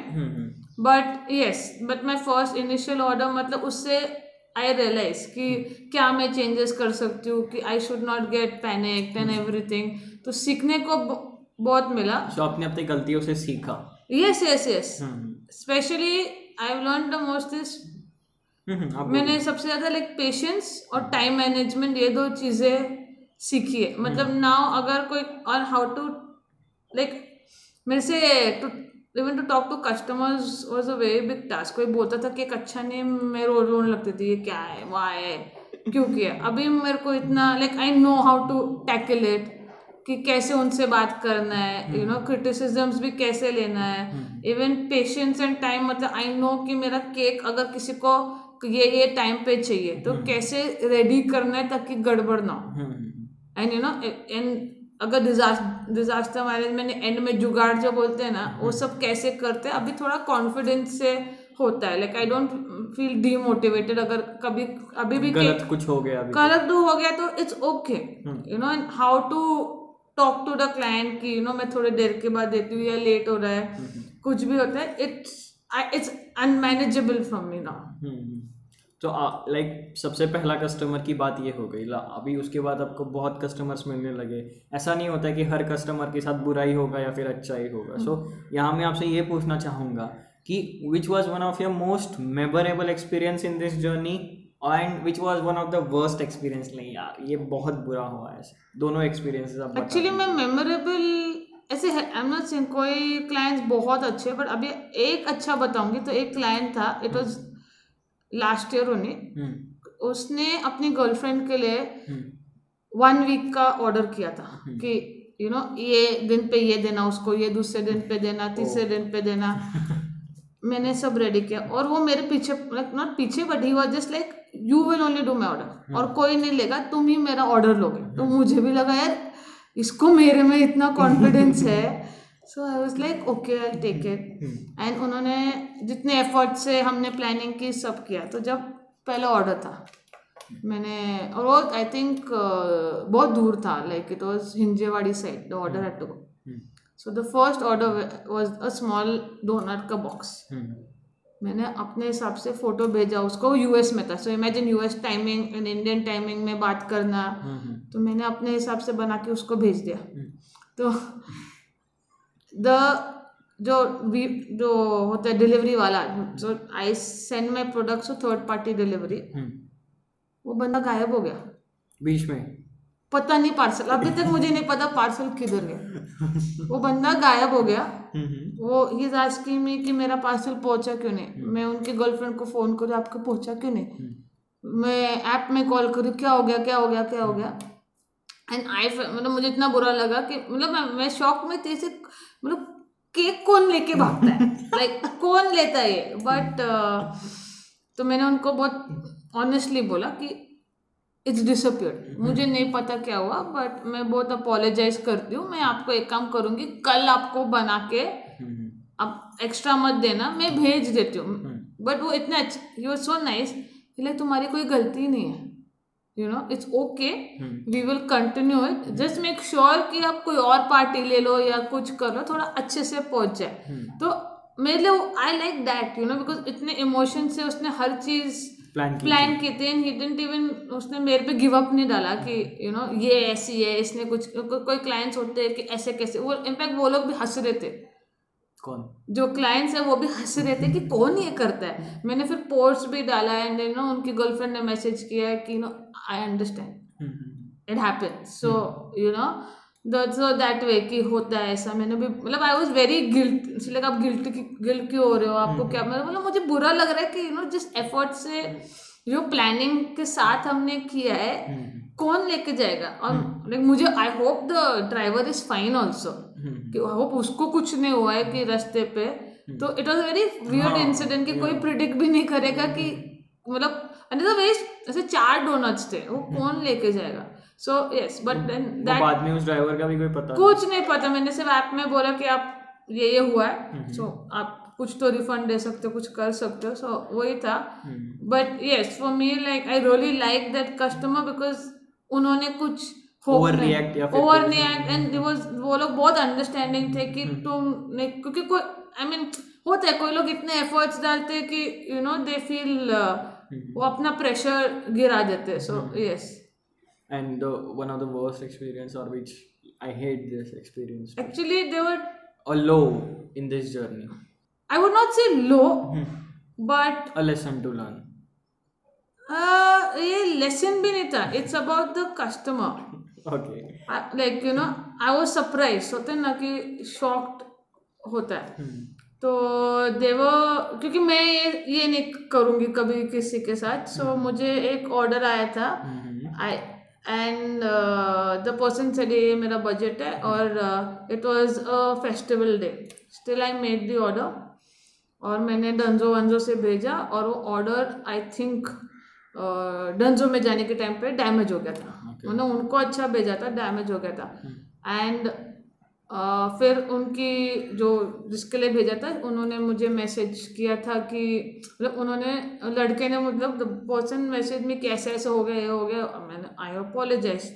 but yes but my first initial order मतलब उससे आई रियलाइज़ कि क्या मैं चेंजेस कर सकती हूँ कि I should not get panic and everything तो सीखने को बहुत मिला। सो आपने अपनी गलतियों से सीखा? Yes yes yes specially I learn the most is मैंने सबसे ज़्यादा लाइक पेशेंस और टाइम मैनेजमेंट ये दो चीज़ें सीखी है मतलब नाउ अगर कोई और हाउ टू लाइक मेरे से to even to talk to customers was a very big task कोई बोलता था कि एक अच्छा नहीं मैं रो रोने लगती थी ये क्या है वाह है क्यों किया? अभी मेरे को इतना like I know how to tackle it कि कैसे उनसे बात करना है यू नो क्रिटिसिजम्स भी कैसे लेना है। इवन पेशेंस एंड टाइम मतलब आई नो कि मेरा केक अगर किसी को ये ये टाइम पे चाहिए तो कैसे रेडी करना है ताकि गड़बड़ ना हो। एंड यू नो एंड अगर डिजास्टर मैनेजमेंट एंड में जुगाड़ जो बोलते हैं ना वो सब कैसे करते हैं अभी थोड़ा कॉन्फिडेंस से होता है. Like I don't feel demotivated अगर कभी अभी भी गलत कुछ हो गया गलत हो गया तो it's okay you know and how to talk to the client कि यू नो मैं थोड़ी देर के बाद देती हूँ या लेट हो रहा है. कुछ भी होता है it's it's unmanageable from me now hmm, तो लाइक सबसे पहला कस्टमर की बात ये हो गई। ला अभी उसके बाद आपको बहुत कस्टमर्स मिलने लगे। ऐसा नहीं होता कि हर कस्टमर के साथ बुरा ही होगा या फिर अच्छा ही होगा। सो यहाँ मैं आपसे ये पूछना चाहूँगा कि which was one of your most memorable experience in this journey and which was one of the worst experience नहीं यार ये बहुत बुरा हुआ है। दोनों एक्सपीरियंसेस आप एक्चुअली मैं मेमोरेबल ऐसे आई एम नॉट सेइंग कोई क्लाइंट्स बहुत अच्छे बट अभी एक अच्छा बताऊँगी। तो एक क्लाइंट था it was last year only hmm, उसने अपनी गर्लफ्रेंड के लिए हम्म, वन वीक का ऑर्डर किया था हम्म। कि यू नो ये दिन पे ये देना उसको ये दूसरे दिन पे देना तीसरे दिन पे देना। मैंने सब रेडी किया और वो मेरे पीछे लाइक नॉट पीछे but he was just like you will only do my order और कोई नहीं लेगा तुम ही मेरा ऑर्डर लोगे। तो मुझे भी लगा यार इसको मेरे में इतना कॉन्फिडेंस है so I was like okay I take it and उन्होंने जितने एफर्ट से हमने प्लानिंग की सब किया। तो जब पहला ऑर्डर था मैंने और वो आई थिंक बहुत दूर था। Like it was Hinjewadi side the order had to go so the first order was a small donut का बॉक्स मैंने अपने हिसाब से फ़ोटो भेजा उसको यूएस में था। So imagine US timing and Indian timing में बात करना। हम्म, हम्म, तो मैंने अपने हिसाब से बना के उसको भेज दिया। हम्म, तो द जो वी जो होता है डिलीवरी वाला जो I send my products third party delivery hmm, वो बंदा गायब हो गया। बीच में। पता नहीं पार्सल अभी तक मुझे नहीं पता पार्सल किधर गया। वो बंदा गायब हो गया। हम्म, हम्म, वो ही आस्किंग मी कि मेरा पार्सल पहुँचा क्यों नहीं? मैं उनकी गर्लफ्रेंड को फ़ोन करूँ आपको पहुँचा क्यों नहीं? हम्म, मैं ऐप में कॉल करूँ क्या हो गया क्या हो गया क्या हो गया? एंड आई मतलब मुझे इतना बुरा लगा कि मतलब मैं, मैं शॉक में थे से मतलब केक कौन लेके भागता है? लाइक like, कौन लेता है ये? बट तो मैंने उनको बहुत ऑनेस्टली बोला कि इट्स डिसअपियर्ड मुझे नहीं पता क्या हुआ बट मैं बहुत अपोलोजाइज करती हूँ। मैं आपको एक काम करूँगी कल आपको बना के आप एक्स्ट्रा मत देना मैं भेज देती हूँ। हम्म, बट वो इतना अच्छा ही वॉज़ सो नाइस लाइक तुम्हारी कोई गलती नहीं है। You know it's okay we will continue it just make sure कि आप कोई और पार्टी ले लो या कुछ कर लो थोड़ा अच्छे से पहुँच जाए। हम्म, तो मेरे लिए I like that you know because इतने इमोशन से उसने हर चीज़ प्लान की किए थे। ही डिडंट इवन उसने मेरे पे गिव अप नहीं डाला कि यू नो ये ऐसी है इसने कुछ को, कोई क्लाइंट्स होते हैं कि ऐसे कैसे वो इनफैक्ट वो लोग भी हंस रहे थे। कौन? जो क्लाइंट्स है वो भी हंस रहे थे कि कौन ये करता है? मैंने फिर पोस्ट भी डाला एंड यू नो उनकी गर्लफ्रेंड ने मैसेज किया है कि you know I understand hmm, hmm, it happen so you know so that way कि होता है ऐसा। मैंने भी मतलब आई वॉज़ वेरी गिल्ट इसलिए आप गिल्ट की गिल्ट क्यों हो रहे हो? आपको क्या मतलब मतलब मुझे बुरा लग रहा है कि यू नो जिस एफर्ट से जो प्लानिंग के साथ हमने किया है हम्म, कौन लेके जाएगा? और लाइक मुझे I hope the driver is fine also hmm, कि होप उसको कुछ नहीं हुआ है कि रास्ते पे। तो it was very weird incident कि कोई प्रिडिक्ट भी नहीं करेगा कि मतलब एंड ऐसे चार डोनट्स थे वो कौन लेके जाएगा? So yes but then that बाद में उस ड्राइवर का भी कोई पता कुछ नहीं। पता। मैंने सिर्फ़ ऐप में बोला कि आप ये ये हुआ है। सो आप कुछ तो रिफंड दे सकते हो कुछ कर सकते हो सो वही था। But yes for me like I really like that customer because उन्होंने कुछ Overreact या ओवर रिएक्ट एंड वो लोग बहुत अंडरस्टैंडिंग थे कि हम्म। तुम क्योंकि कोई आई मीन होता है कोई लोग इतने एफर्ट्स डालते हैं कि यू नो दे फील। वो अपना प्रेशर गिरा देते हैं so yes and the one of the worst experience or which I hate this experience actually they were a low in this journey. I would not say low Hmm. But a lesson to learn. ये lesson भी नहीं था. It's about the customer okay. Like you know I was surprise होते हैं ना कि shocked होता है. Hmm. तो देव क्योंकि मैं ये ये नहीं करूँगी कभी किसी के साथ. सो so मुझे एक ऑर्डर आया था. आई एंड द पर्सन से ये मेरा बजट है और it was a festival day still I made the order और मैंने डंजो वंजो से भेजा और वो ऑर्डर आई थिंक डंजो में जाने के टाइम पे डैमेज हो गया था। Okay. मतलब उनको अच्छा भेजा था डैमेज हो गया था। And hmm. uh, फिर उनकी जो जिसके लिए भेजा था उन्होंने मुझे मैसेज किया था कि मतलब उन्होंने लड़के ने मतलब पर्सन मैसेज में कैसे ऐसे हो गया ये हो गया। मैंने I apologise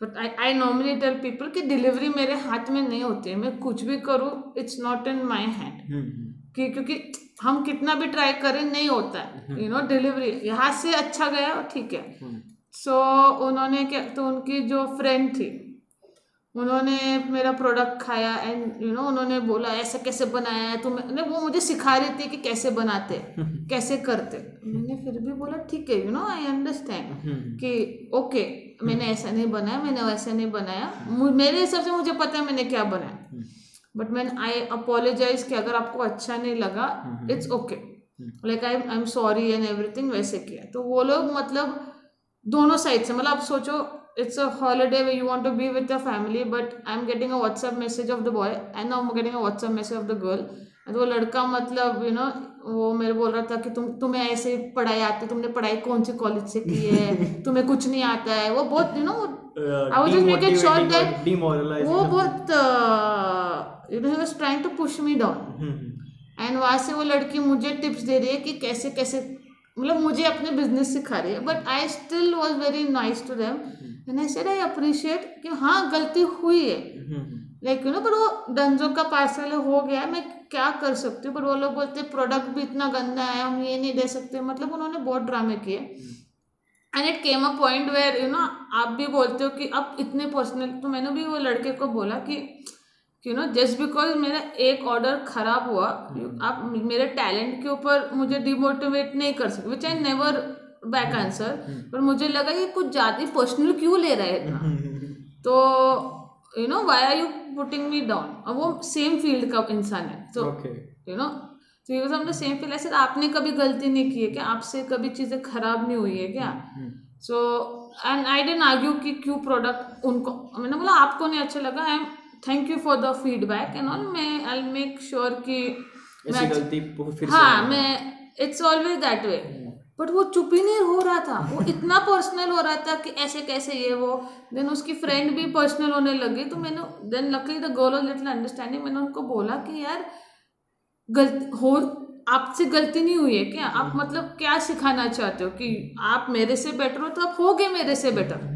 but I I normally tell people कि डिलीवरी मेरे हाथ में नहीं होती है। मैं कुछ भी करूँ it's not in my hand कि क्योंकि हम कितना भी ट्राई करें नहीं होता है। यू नो डिलीवरी यहाँ से अच्छा गया ठीक है। सो so, उन्होंने क्या तो उनकी जो फ्रेंड थी उन्होंने मेरा प्रोडक्ट खाया एंड यू नो उन्होंने बोला ऐसा कैसे बनाया है? तो मैंने वो मुझे सिखा रही थी कि कैसे बनाते कैसे करते। मैंने फिर भी बोला ठीक है यू नो आई अंडरस्टैंड कि ओके मैंने ऐसा नहीं बनाया मैंने वैसा नहीं बनाया। मेरे हिसाब से मुझे पता है मैंने क्या बनाया। बट मैन आई अपोलोजाइज कि अगर आपको अच्छा नहीं लगा it's okay like I I am sorry and everything वैसे किया। तो वो लोग मतलब दोनों साइड से मतलब आप सोचो it's a holiday where you want to be with your family but i'm getting a whatsapp message of the boy and now i'm getting a whatsapp message of the girl. तो वो लड़का मतलब you know वो मेरे बोल रहा था कि तुम तुम्हें ऐसे पढ़ाई आती तुमने पढ़ाई कौन से कॉलेज से की है? तुम्हें कुछ नहीं आता है। वो बहुत you know I was just making sure that वो बहुत you know he was trying to push me down and वहाँ से वो लड़की मुझे टिप्स दे रही है कि कैसे कैसे मतलब मुझे अपने बिज़नेस सिखा रही है. But I still was very nice to them and I said I appreciate कि हाँ गलती हुई है. लाइक यू नो पर वो डंजो का पार्सल हो गया मैं क्या कर सकती हूँ? पर वो लोग बोलते प्रोडक्ट भी इतना गंदा है हम ये नहीं दे सकते. मतलब उन्होंने बहुत ड्रामे किए. And it came a point where you know आप भी बोलते हो कि अब इतने पर्सनल तो मैंने भी वो लड़के को बोला कि यू नो जस्ट बिकॉज़ मेरा एक ऑर्डर खराब हुआ आप मेरे टैलेंट के ऊपर मुझे डिमोटिवेट नहीं कर सकते which I never back answer पर मुझे लगा ये कुछ ज़्यादा पर्सनल क्यों ले रहे इतना? तो you know why are you putting me down अब वो सेम फ़ील्ड का इंसान है तो यू नो तो ये हमने सेम फ़ील्ड ऐसे आपने कभी गलती नहीं की है क्या? आपसे कभी चीज़ें खराब नहीं हुई है क्या? So and I didn't argue कि क्यों प्रोडक्ट उनको मैंने बोला आपको नहीं अच्छा लगा I am thank you for the feedback and all मैं आई मेक श्योर कि मैं गलती फिर हाँ मैं it's always that way but वो चुप ही नहीं हो रहा था वो इतना पर्सनल हो रहा था कि ऐसे कैसे ये वो देन उसकी फ्रेंड भी पर्सनल होने लगी तो मैंने then luckily the girl of little understanding मैंने उनको बोला कि यार गलती हो आपसे गलती नहीं हुई है क्या? आप मतलब क्या सिखाना चाहते हो कि आप मेरे से बेटर हो? तो आप हो गए मेरे से बेटर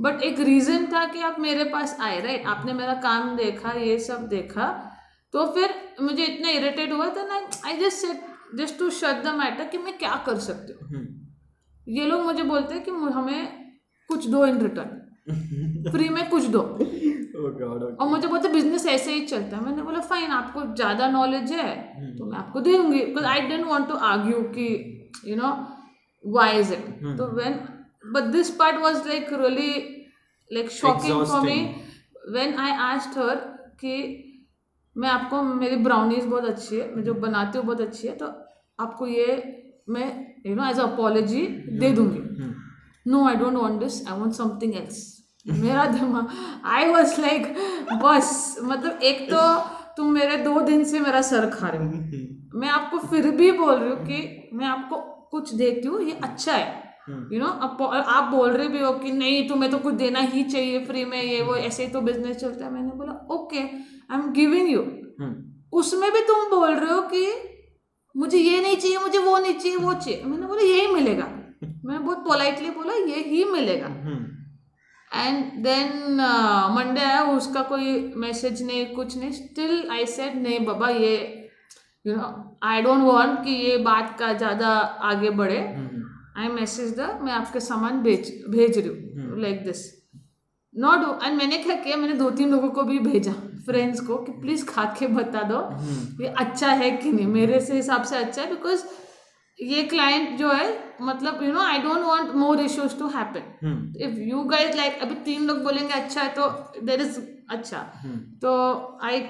बट एक रीजन था कि आप मेरे पास आए राइट आपने मेरा काम देखा ये सब देखा। तो फिर मुझे इतना इरिटेट हुआ था ना I just said just to shut the matter कि मैं क्या कर सकती हूँ? हम्म। ये लोग मुझे बोलते हैं कि हमें कुछ दो इन रिटर्न फ्री में कुछ दो। Oh और मुझे बोलते बिज़नेस ऐसे ही चलता है। मैंने बोला फाइन आपको ज़्यादा नॉलेज है हम्म। तो मैं आपको दे दूँगी। Because I didn't want to argue कि you know why is it तो when but this part was like really like shocking for me me I asked her कि मैं आपको मेरी ब्राउनीज बहुत अच्छी है मैं जो बनाती हूँ बहुत अच्छी है तो आपको ये मैं you know as a apology दे दूँगी। No I don't want this I want something else मेरा दिमाग आई वॉज़ लाइक बस मतलब एक तो तुम मेरे दो दिन से मेरा सर खा रहे हो। मैं आपको फिर भी बोल रही हूँ कि मैं आपको कुछ देती हूँ ये अच्छा है। यू नो आप बोल रहे भी हो कि नहीं तुम्हें तो कुछ देना ही चाहिए फ्री में ये वो ऐसे ही तो बिज़नेस चलता है। मैंने बोला okay I am giving you उसमें भी तुम बोल रहे हो कि मुझे ये नहीं चाहिए मुझे वो नहीं चाहिए वो चाहिए। मैंने बोला यही मिलेगा। मैंने बहुत पोलाइटली बोला ये ही मिलेगा. एंड देन मंडे आया उसका कोई मैसेज नहीं कुछ नहीं. स्टिल आई सेड नहीं बाबा ये you know I don't want कि ये बात का ज़्यादा आगे बढ़े. आई मैसेज द मैं आपके सामान भेज भेज रही हूँ. लाइक दिस नॉट एंड मैंने क्या किया मैंने दो तीन लोगों को भी भेजा फ्रेंड्स को कि प्लीज़ खा के बता दो. ये अच्छा है कि नहीं. मेरे से हिसाब से अच्छा है बिकॉज़ ये क्लाइंट जो है मतलब you know I don't want more issues to happen if you guys like अभी तीन लोग बोलेंगे अच्छा है तो देर इज़ अच्छा. Hmm. तो आई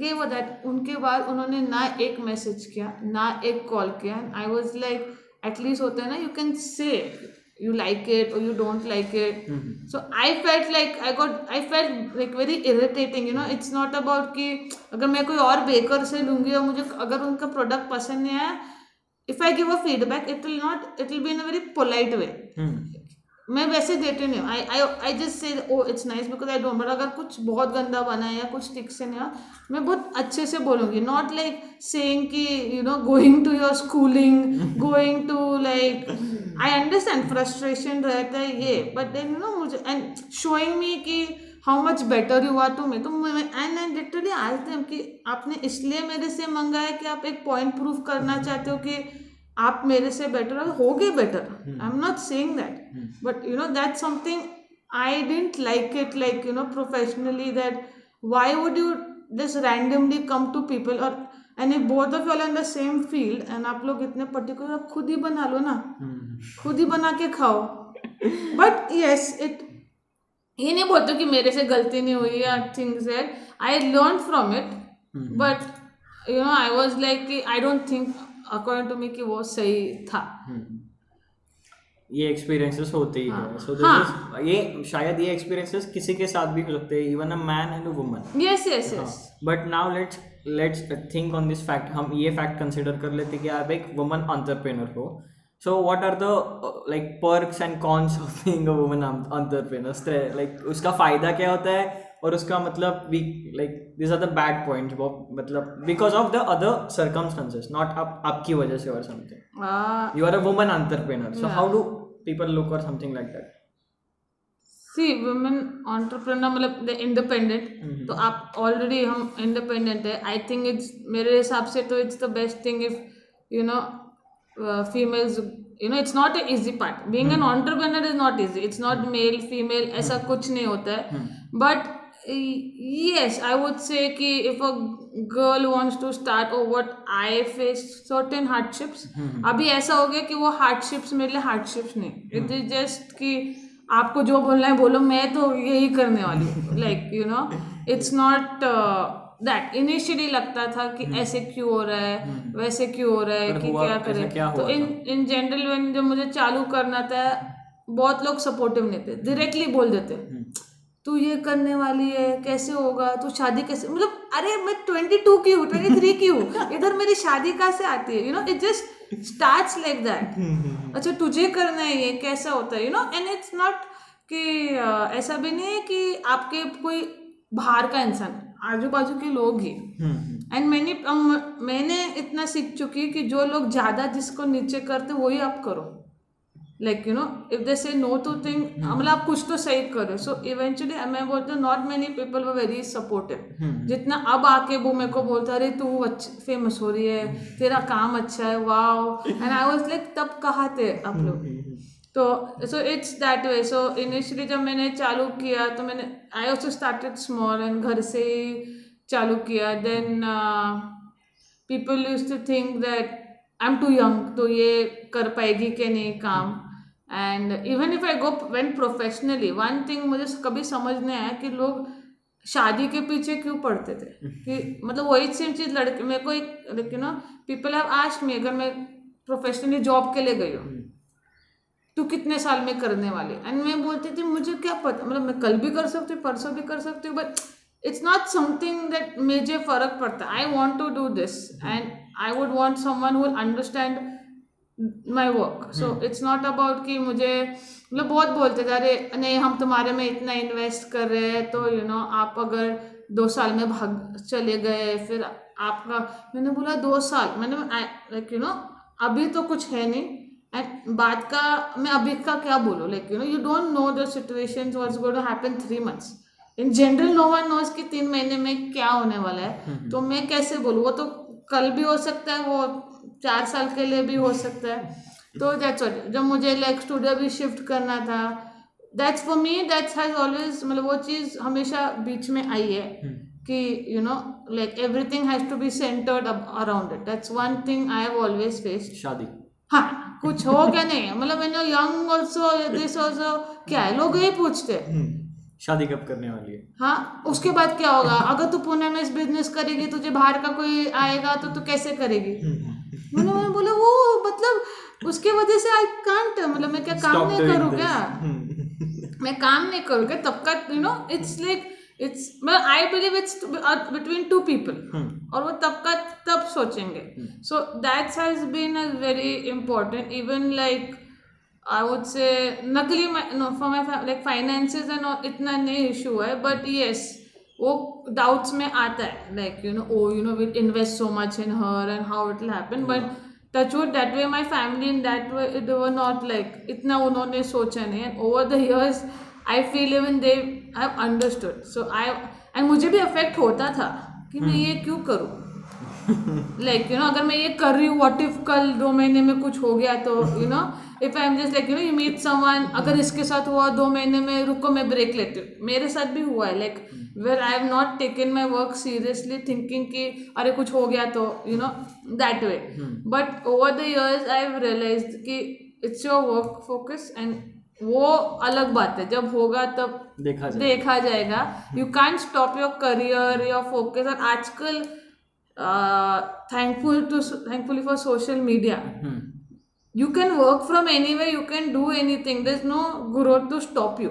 गेव दैट उनके बाद उन्होंने ना एक मैसेज किया ना एक कॉल किया. आई वॉज़ लाइक एटलीस्ट होता है ना you can say you like it और you don't like it so I felt like I got I felt like very irritating you know it's not about कि अगर मैं कोई और बेकर से लूँगी और मुझे अगर उनका प्रोडक्ट पसंद नहीं आया if I give a feedback it will not it will be in a very polite way मैं वैसे देती नहीं I I I just say oh it's nice because I don't but अगर कुछ बहुत गंदा बना है या कुछ ठीक से नहीं हुआ, मैं बहुत अच्छे से बोलूँगी। नॉट लाइक सेइंग कि you know going to your schooling going to like I understand frustration रहता है ये बट देन यू नो मुझे एंड शोइंग मी कि how much better you are to me तो एंड आई लिटरली आज them कि आपने इसलिए मेरे से मंगा है कि आप एक पॉइंट प्रूव करना चाहते हो कि आप मेरे से बेटर हो? गए better I am not saying that but you know that something I didn't like it like you know professionally that why would you just randomly come to people और and if both of you in the same field and आप लोग इतने particular आप खुद ही बना लो ना। खुद ही बना के खाओ। बट यस इट ये नहीं बोलते कि मेरे से गलती नहीं हुई या things that I learn from it but you know I was like कि I don't think according to me कि वो सही था। ये एक्सपीरियंसेस होते ही है। सो हाँ। ये शायद ये एक्सपीरियंसेस किसी के साथ भी हो सकते हैं। Even a man and a woman yes yes yes but now let's let's think on this fact हम ये फैक्ट कंसिडर कर लेते हैं कि आप एक वुमन एंटरप्रेन्योर हो। So what are the like perks and cons of being a woman entrepreneur like उसका फ़ायदा क्या होता है और उसका मतलब we like this are the bad points मतलब because of the other circumstances not आप आपकी वजह से और something you are a woman entrepreneur so how do people look or something like that? See women entrepreneur मतलब the independent तो आप already हम इंडिपेंडेंट है. आई थिंक इट्स मेरे हिसाब से तो it's the best thing if you know females you know it's not a easy part being an entrepreneur is not easy it's not male female ऐसा कुछ नहीं होता है. But yes i would say कि if a girl wants to start or what i face certain hardships अभी ऐसा हो गया कि वो hardships मेरे लिए hardships नहीं. इट इज़ जस्ट कि आपको जो बोलना है बोलो मैं तो यही करने वाली हूँ. Like you know it's not that initially लगता था कि ऐसे क्यों हो रहा है वैसे क्यों हो रहा है कि क्या करें। क्या तो इन इन जनरल when जब मुझे चालू करना था बहुत लोग सपोर्टिव नहीं थे डायरेक्टली बोल देते तू ये करने वाली है कैसे होगा तू शादी कैसे मतलब अरे मैं ट्वेंटी टू की हूँ ट्वेंटी थ्री की हूँ इधर मेरी शादी कहाँ से आती है? You know it just start like that अच्छा तुझे करना है ये कैसा होता है? You know and it's not कि ऐसा भी नहीं है कि आपके कोई बाहर का इंसान आजू बाजू के लोग ही। एंड मैंने मैंने इतना सीख चुकी कि जो लोग ज़्यादा जिसको नीचे करते वही आप करो। Like you know if they say no to thing मतलब आप कुछ तो सही करो सो इवेंचुअली मैं बोलती हूँ not many people were very supportive जितना अब आके वो मेरे को बोलता अरे तू फ़ेमस हो रही है तेरा काम अच्छा है wow and I was like तब कहा थे आप लोग? तो so it's that way so initially जब मैंने चालू किया तो मैंने I also started small and घर से ही चालू किया. Then people use to think that I am too young तो ये कर पाएगी कि नहीं काम. And even if I go when professionally one thing मुझे कभी समझ नहीं आया कि लोग शादी के पीछे क्यों पढ़ते थे. कि मतलब वही सेम चीज़, लड़के, मेरे को एक you know people have asked me अगर मैं प्रोफेशनली जॉब के लिए गई हूँ तू कितने साल में करने वाली? एंड मैं बोलती थी मुझे क्या पता? मतलब मैं कल भी कर सकती हूँ परसों भी कर सकती हूँ but it's not something that मुझे फ़र्क पड़ता। I want to do this and I would want someone who understand my work so it's not about कि मुझे मतलब बहुत बोलते थे अरे नहीं हम तुम्हारे में इतना इन्वेस्ट कर रहे हैं तो यू you नो know, आप अगर दो साल में भाग चले गए फिर आपका मैंने बोला दो साल? मैंने लाइक यू नो अभी तो कुछ है नहीं एंड बात का मैं अभी का क्या बोलूँ like you know you don't know the situation what's going to happen three months in general no one knows कि तीन महीने में क्या होने वाला है। तो मैं कैसे बोलूँ? वो तो कल भी हो सकता है वो चार साल के लिए भी हो सकता है। तो दैट्स व्हाट जब मुझे लाइक स्टूडियो भी शिफ्ट करना था that's for me that's has always मतलब वो चीज़ हमेशा बीच में आई है कि you know like everything has to be centered around it that's one thing I have always faced शादी। हाँ। कुछ हो क्या नहीं? मतलब मैंने यंग ऑल्सो दिस ऑल्सो क्या है? लोग यही पूछते हैं। शादी कब करने वाली है? हाँ उसके बाद क्या होगा? अगर तू पुणे में इस बिज़नेस करेगी तुझे बाहर का कोई आएगा तो तू कैसे करेगी? मैंने मैंने बोला वो मतलब उसके वजह से आई कांट मतलब मैं क्या काम नहीं करूँ क्या? मैं काम नहीं करूँ क्या? तब का you know it's like it's मैं I believe it's between two people और वो तब का तब सोचेंगे. So that's has been a very important even like I would say नकली for my like finances and इतना नहीं इशू है बट येस वो डाउट्स में आता है. Like you know oh you know will invest so much in her and how it happen but touch would that way my family in that way it were not like इतना उन्होंने सोचा नहीं. And over the years I feel even they have understood so I and मुझे भी affect होता था कि मैं ये क्यों करूँ? लाइक यू नो अगर मैं ये कर रही हूँ वॉट इफ़ कल दो महीने में कुछ हो गया तो you know if I am just like you know you meet someone अगर इसके साथ हुआ दो महीने में रुको मैं ब्रेक लेती हूँ। मेरे साथ भी हुआ है like where I have not taken my work seriously thinking कि अरे कुछ हो गया तो you know that way but over the years I have realize कि it's your work focus and वो अलग बात है। जब होगा तब देखा जाए देखा जाएगा। You can stop your career your focus और आजकल thankful to thankfully for social media you can work from any way you can do any thing there is no growth to stop you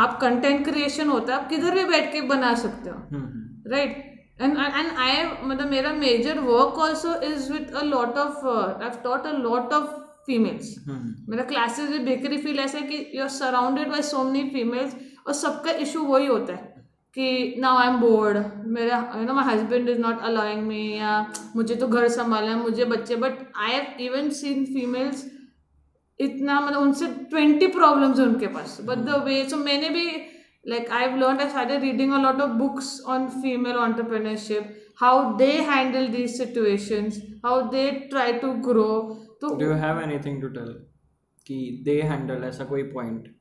आप content creation होता है आप किधर भी बैठ के बना सकते हो। राइट एंड एंड आई मतलब मेरा major work also is with a lot of I taught a lot of females hmm, मेरा क्लासेस में बेकरी फील ऐसा है कि you are surrounded by so many females और सबका इशू वही होता है कि नाउ आई एम बोर्ड मेरा you know my husband is not allowing me या मुझे तो घर संभालना है मुझे बच्चे but I have even seen females इतना मतलब उनसे ट्वेंटी प्रॉब्लम्स है उनके पास बट द वे सो मैंने भी I have learn I started reading a lot of books on female entrepreneurship how they handle these situations how they try to grow तो Do you have anything to tell कि they handle ऐसा कोई point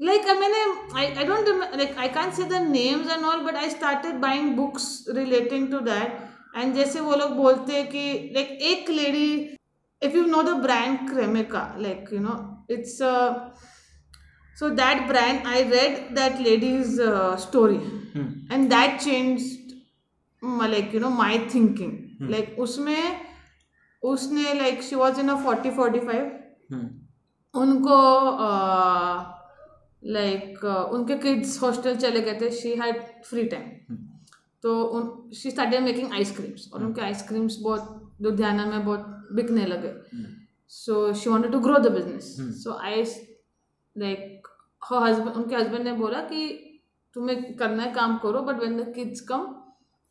like I mean I, I don't remember like I can't say the names and all but I started buying books relating to that and जैसे वो लोग बोलते हैं कि like एक lady if you know the brand Cremica like you know it's uh, so that brand I read that lady's uh, story. Hmm, and that changed my, like you know my thinking. Like उसमें उसने like she was in a 40 45 हम्म, उनको like उनके kids hostel चले गए थे. She had free time तो उन she started making ice creams और उनके आइसक्रीम्स बहुत लुधियाना में बहुत बिकने लगे. So she wanted to grow the business so I like husband उनके हस्बैंड ने बोला कि तुम्हें करना है काम करो but when the kids come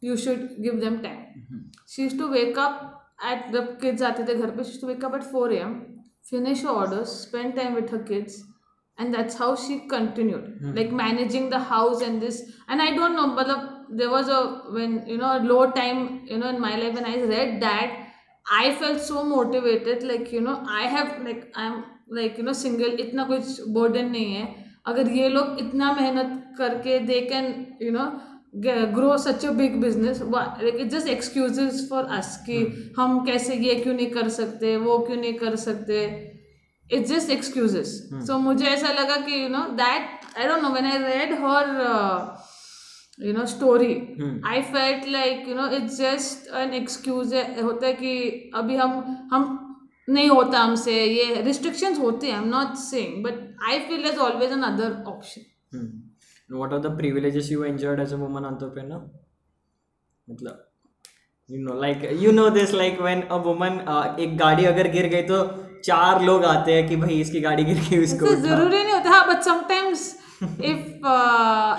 you should give them time she is to wake up at जब किड्स आते थे घर पर she to wake up at four am finish order spend time with her kids and that's how she continued like managing the house and this and I don't know मतलब there was a when you know low time you know in my life and I read that I fell so motivated like you know I have like I am like you know single इतना कुछ burden नहीं है अगर ये लोग इतना मेहनत करके they can you know grow such a big business it just excuses for us कि हम कैसे ये क्यों नहीं कर सकते वो क्यों नहीं कर सकते? इट्स जस्ट एक्सक्यूजेस सो मुझे ऐसा लगा कि you know that I don't know when I read her you know story I felt like you know it's just an excuse होता है कि अभी हम हम नहीं होता हमसे ये रिस्ट्रिक्शन होते हैं I am not saying but I feel is always another option what are the privileges you enjoyed as a woman entrepreneur मतलब you know like you know this like when a woman एक गाड़ी अगर गिर गई तो चार लोग आते हैं कि भाई इसकी गाड़ी गिर गई इसको ज़रूरी नहीं होता but sometimes if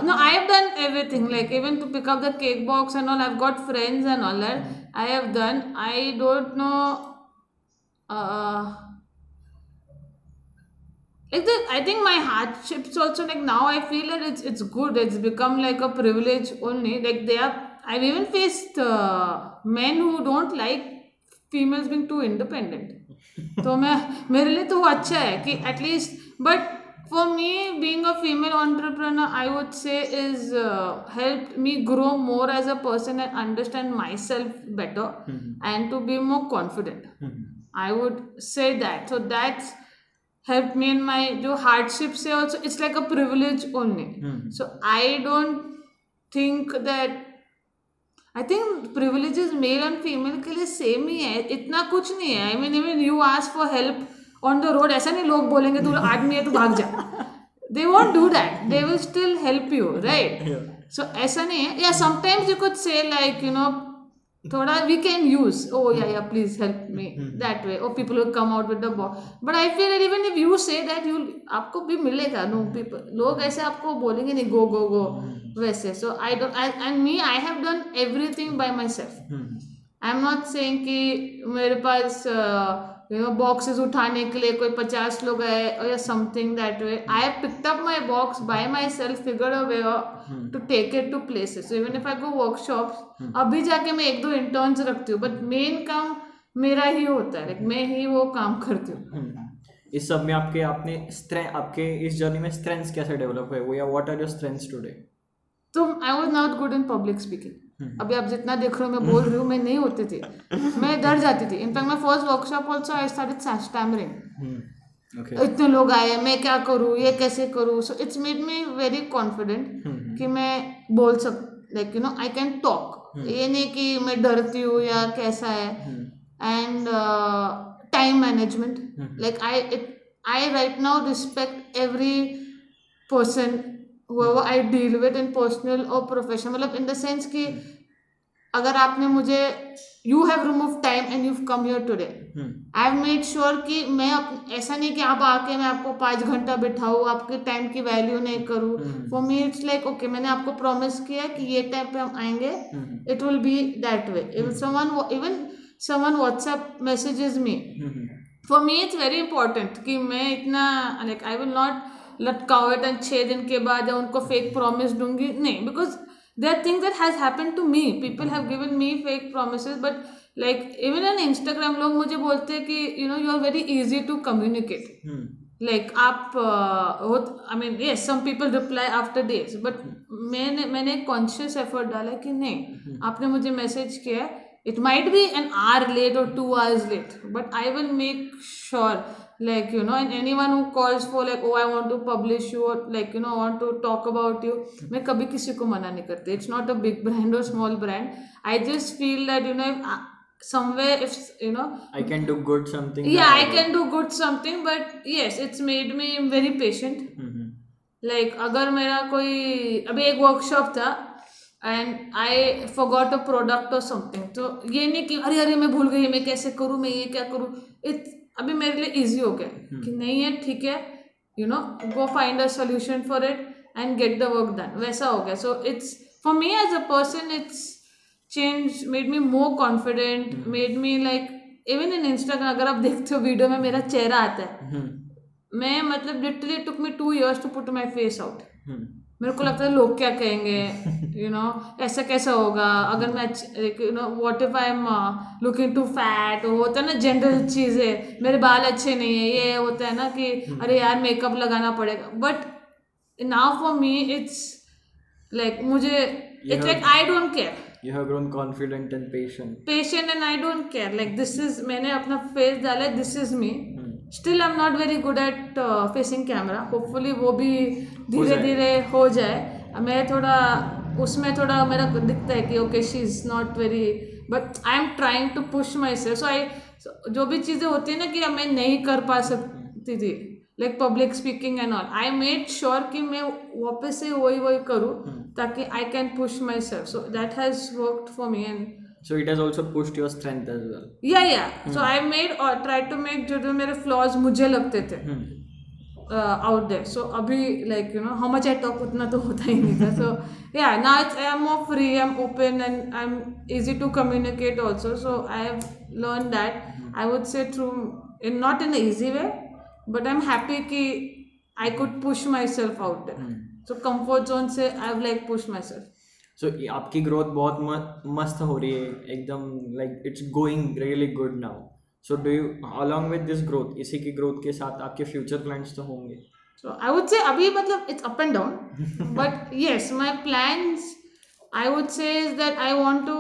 no I have done everything like even to pick the cake box and all I have got friends and all that I have done I don't know uh like the, i think my hardships also like now i feel that it's it's good it's become like a privilege only like they are i've even faced uh, men who don't like females being too independent तो मैं मेरे लिए तो वो अच्छा है कि at least but for me being a female entrepreneur I would say is help me grow more as a person and understand myself better and to be more confident I would say that so that's helped me in my जो hardships है also it's like a privilege only. So I don't think that I think privileges male and female के लिए same ही है. इतना कुछ नहीं है. I mean even you ask for help on the road ऐसा नहीं लोग बोलेंगे तू आदमी है तू भाग जा. They won't do that they will still help you right so ऐसा नहीं है. या sometimes you could say like you know थोड़ा we can use oh yeah please help me that way oh people will come out with the ball but I feel that even if you say that you आपको भी मिलेगा. Know people लोग ऐसे आपको बोलेंगे नहीं गो go go वैसे. So I don't and me I have done everything by myself I am not saying कि मेरे पास यू नो बॉक्सेस उठाने के लिए कोई पचास लोग आए और या something that way I have picked up my box by myself figure a way to take it to places so even if I go workshops अभी जाके मैं एक दो इंटर्न्स रखती हूँ बट मेन काम मेरा ही होता है. लाइक मैं ही वो काम करती हूँ. हम्म। इस सब में आपके आपने स्ट्रेंथ आपके इस जर्नी में स्ट्रेंथ्स कैसे डेवलप हुए? वो या what are your strengths today तो I was not good in public speaking अभी आप जितना देख रहे हो मैं बोल रही हूँ मैं नहीं होती थी। मैं डर जाती थी। इनफैक्ट मैं first workshop also I started stammering इतने लोग आए मैं क्या करूँ ये कैसे करूँ? So it's made me very confident कि मैं बोल सक like you know I can talk ये नहीं कि मैं डरती हूँ या कैसा है। And time management like I I right now respect every person whoever I deal with in personal or professional मतलब in the sense कि अगर आपने मुझे you have remove time and you come your today I have made sure कि मैं up, ऐसा नहीं कि आप आके मैं आपको पाँच घंटा बिठाऊँ आपके टाइम की वैल्यू नहीं करूँ। For me it's like okay मैंने आपको प्रॉमिस किया कि ये टाइम पे हम आएँगे। It will be that way even someone even someone WhatsApp messages me for me it's very important कि मैं इतना लाइक आई विल नॉट लटकाओ इट एंड छः दिन के बाद या उनको फेक प्रॉमिस दूँगी? नहीं because there are things that has happen to me people have given me fake promise but like even on Instagram लोग मुझे बोलते हैं कि you know you are very easy to communicate like आप I mean yes some people reply after days but मैंने मैंने एक conscious effort डाला कि नहीं आपने मुझे मैसेज किया है. It might be an hour late और two hours late but I will make sure like you know and anyone who calls for like oh i want to publish you or like you know i want to talk about you मैं कभी किसी को मना नहीं करती it's not a big brand or small brand I just feel that you know if uh, somewhere if you know I can do good something yeah I can do good something but yes it's made me very patient hmm, like अगर मेरा कोई अभी एक workshop था and I forgot a product और something तो ये नहीं कि अरे अरे मैं भूल गई मैं कैसे करूँ मैं ये क्या करूँ इत अभी मेरे लिए इजी हो गया कि नहीं है ठीक है you know go find a solution for it and get the work done वैसा हो गया. So it's for me as a person it's change made me more confident made me like even in Instagram अगर आप देखते हो video में मेरा चेहरा आता है हम्म, मैं मतलब literally took me two years to put my face out hmm, मेरे को लगता है लोग क्या कहेंगे यू you नो know, ऐसा कैसा होगा? अगर मैं you know what if I am looking too fat होता है ना जनरल चीज़ें। मेरे बाल अच्छे नहीं है। ये होता है ना कि अरे यार मेकअप लगाना पड़ेगा। But now for me it's like मुझे it's like I don't care you have grown confident and patient. Patient and I don't care like this is मैंने अपना फेस डाला है this is me hmm, still I am not very good at facing camera hopefully वो भी धीरे धीरे हो जाए। मैं थोड़ा उसमें थोड़ा मेरा दिखता है कि okay she is not very but I am trying to push myself so I जो भी चीज़ें होती है ना कि मैं नहीं कर पा सकती थी like public speaking and all I made sure कि मैं वापस से वही वही करूँ ताकि I can push myself so that has worked for me and so it has also pushed your strength as well yeah yeah so I made और try to make जो जो मेरे फ्लॉज मुझे लगते थे हम्म, आउट देयर सो अभी like you know how much I talk उतना तो होता ही नहीं था सो या ना it's I am more free I am open and I am easy to communicate also so I have learn that I would say through in not in easy way but I am happy कि I could push myself out there so comfort zone से आई have like push सो आपकी growth बहुत मस्त हो रही है एकदम like it's going really good now so do you along with this growth इसी की ग्रोथ के साथ आपके फ्यूचर प्लान्स तो होंगे? सो आई वुड से अभी मतलब it's up and down but yes my plans I would say is that I want to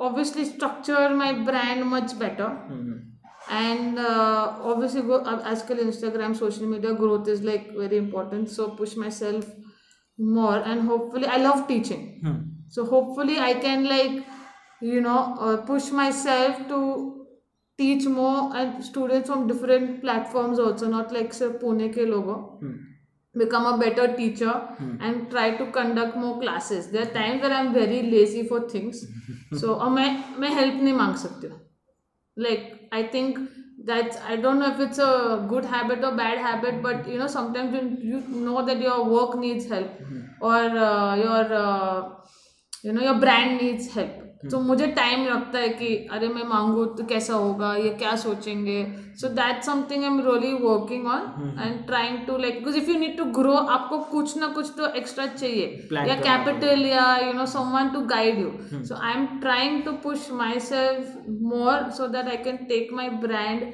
obviously structure my brand much better and obviously आजकल Instagram social media growth is like very important so push myself more and hopefully i love teaching hmm. so hopefully i can like you know uh, push myself to teach more and students from different platforms also not like pune ke logo hmm. become a better teacher hmm. and try to conduct more classes there are times where i'm very lazy for things so or main main help me mang sakti like i think that i don't know if it's a good habit or bad habit but you know sometimes you, you know that your work needs help or uh, your uh, you know your brand needs help तो मुझे time लगता है कि अरे मैं मांगू तो कैसा होगा? ये क्या सोचेंगे? So that something I am really working on and trying to like because if you need to grow आपको कुछ ना कुछ तो एक्स्ट्रा चाहिए। या कैपिटल या you know someone to guide you so I am trying to push myself more so that I can take my brand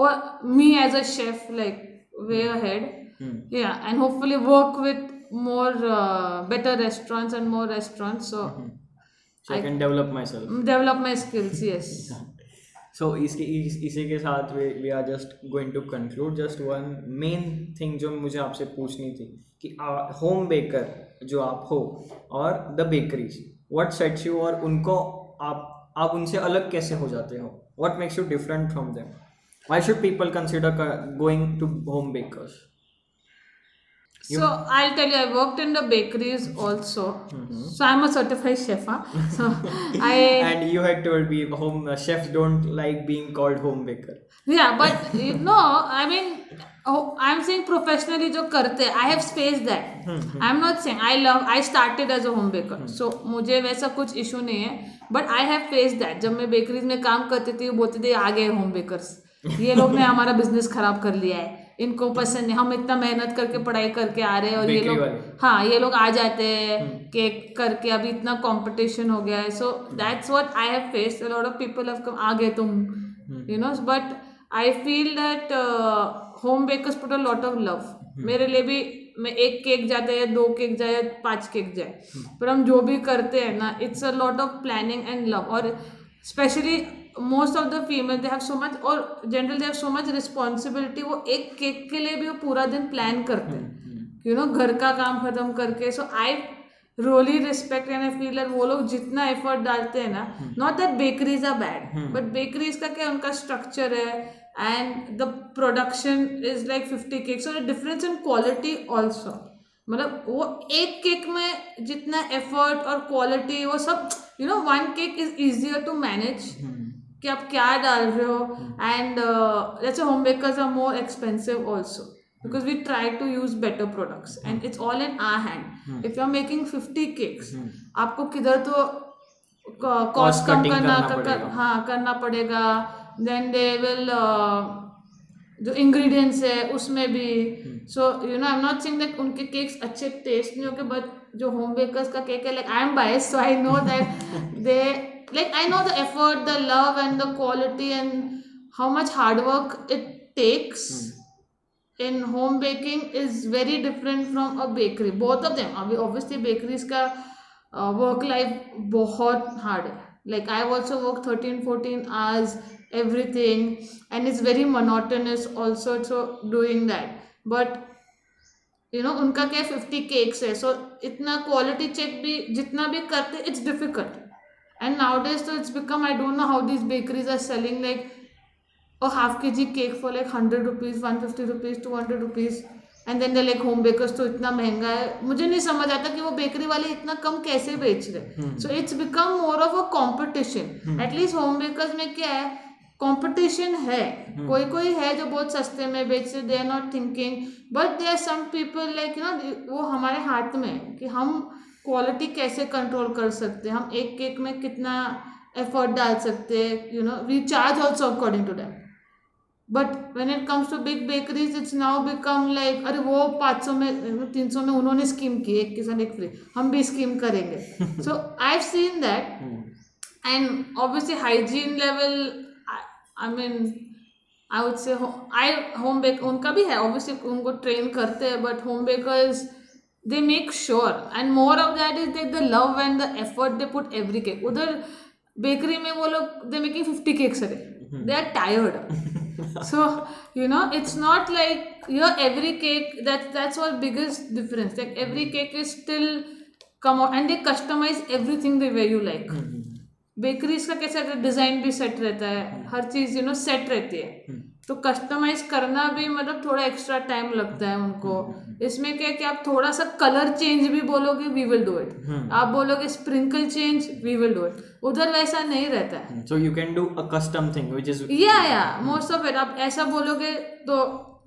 or me as a chef like way ahead. yeah and hopefully work with more uh, better restaurants and more restaurants. So so I I can develop myself. develop my skills yes. So इसके इस, इसी के साथ we are just going to conclude just one main thing जो मुझे आपसे पूछनी थी कि होम बेकर जो आप हो और the bakeries what sets you और उनको आप आप उनसे अलग कैसे हो जाते हो? What makes you different from them why should people consider going to home bakers so i'll tell you i worked in the bakeries also Mm-hmm. so i'm a certified chef huh? so i and you had told me home uh, chefs don't like being called home baker yeah but you know i mean oh, i'm saying professionally जो करते हैं i have faced that Mm-hmm. i'm not saying i love i started as a home baker mm-hmm. so मुझे वैसा कुछ issue नहीं है but I have face that जब मैं बेकरीज में काम करती थी बोलते थे आ गए होम बेकर्स ये लोग ने हमारा बिज़नेस खराब कर लिया है इनको पसंद नहीं हम इतना मेहनत करके पढ़ाई करके आ रहे हैं और ये लोग हाँ ये लोग आ जाते हैं केक करके अभी इतना कंपटीशन हो गया है। So that's what I have faced a lot of people have come आ गए तुम you know but I feel that home bakers put a lot of love मेरे लिए भी मैं एक केक जाते हैं दो केक जाए पाँच केक जाए। पर हम जो भी करते हैं ना it's a lot of planning and love और specially most of the female they have so much और general they have so much responsibility वो एक केक के लिए भी वो पूरा दिन प्लान करते हैं। यू नो घर का काम खत्म करके। So I really respect and I feel वो लोग जितना एफर्ट डालते हैं ना not that bakeries are bad but bakeries का क्या उनका स्ट्रक्चर है? And the production is like fifty cakes और डिफरेंस इन क्वालिटी ऑल्सो मतलब वो एक केक में जितना एफर्ट और क्वालिटी वो सब you know one cake is easier to manage कि आप क्या डाल रहे हो एंड जैसे home bakers are more expensive also because we try to use better products and it's all in our hand if you are making fifty cakes आपको किधर तो कॉस्ट कम करना करना कर, कर, हाँ करना पड़ेगा. देन दे विल जो इंग्रेडिएंट्स है उसमें भी। So you know I am not saying that उनके केक्स अच्छे टेस्ट नहीं होंगे बट जो होम बेकर्स का केक है like I am bias so I know that they like I know the effort the love and the quality and how much hard work it takes in home baking is very different from a bakery both of them. अभी obviously bakeries का work life बहुत hard है. Like I also work 13 14 hours everything and it's very monotonous also so doing that. But you know उनका क्या fifty cakes है सो इतना quality check भी जितना भी करते it's difficult and nowadays तो it's become I don't know how this bakeries are selling like और half K G cake for like hundred rupees one fifty rupees two hundred rupees and then like home bakers तो इतना महँगा है. मुझे नहीं समझ आता कि वो बेकरी वाले इतना कम कैसे बेच रहे so it's become more of a competition at least home bakers में क्या है कंपटीशन है। कोई कोई है जो बहुत सस्ते में बेचते they are not thinking but they are some people like you know वो हमारे हाथ में है कि हम क्वालिटी कैसे कंट्रोल कर सकते हैं? हम एक केक में कितना एफर्ट डाल सकते हैं? You know we charge also according to that but when it comes to big bakeries it's now become like अरे वो पाँच सौ में तीन सौ में उन्होंने स्कीम की एक किसान एक फ्री। हम भी स्कीम करेंगे। So I have seen that and obviously hygiene level I mean I would say I home baker उनका भी है ऑब्वियसली उनको ट्रेन करते हैं but home bakers they make sure and more of that is deck the love and the effort they put every cake उधर bakery में वो लोग दे मेकिंग फिफ्टी केक्स अरे they are tired so you know it's not like your every cake that that's our biggest difference like every cake is still come and they customise every thing the way you like bakeries का कैसा रहता है design भी set रहता है हर चीज़ you know set रहती है। तो कस्टमाइज करना भी मतलब थोड़ा एक्स्ट्रा टाइम लगता है उनको। इसमें क्या है कि आप थोड़ा सा कलर चेंज भी बोलोगे वी विल डू इट आप बोलोगे sprinkle change we will do it उधर वैसा नहीं रहता है। So you can do a custom thing, which is या या मोस्ट ऑफ़ इट आप ऐसा बोलोगे तो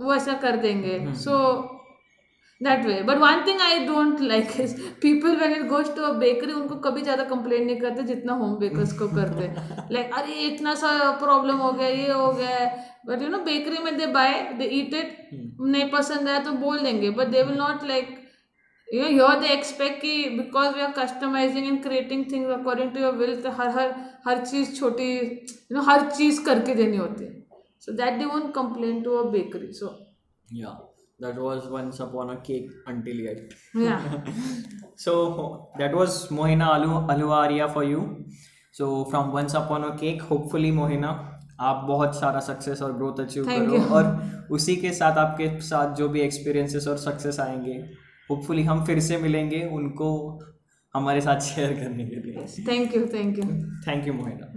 वो ऐसा कर देंगे। So that way but one thing I don't like is people when it goes to a bakery उनको कभी ज़्यादा कंप्लेन नहीं करते जितना होम बेकर्स को करते। लाइक अरे इतना सा प्रॉब्लम हो गया ये हो गया बट यू नो बेकरी में दे बाय दे ईट इट नहीं पसंद आया तो बोल देंगे। But they will not like you know here they expect कि because we are customizing and creating things according to your will तो हर हर हर चीज़ छोटी you know हर चीज़ करके देनी होती है। So that they won't complain to a bakery. So yeah. That was once upon a cake until yet. yeah So that was Mohina Alu Aluwaria for you. So from once upon a cake, hopefully Mohina आप बहुत सारा success और growth achieve करो you. और उसी के साथ आपके साथ जो भी एक्सपीरियंसेस और सक्सेस आएँगे होपफुली हम फिर से मिलेंगे उनको हमारे साथ शेयर करने के लिए thank you thank you thank you Mohina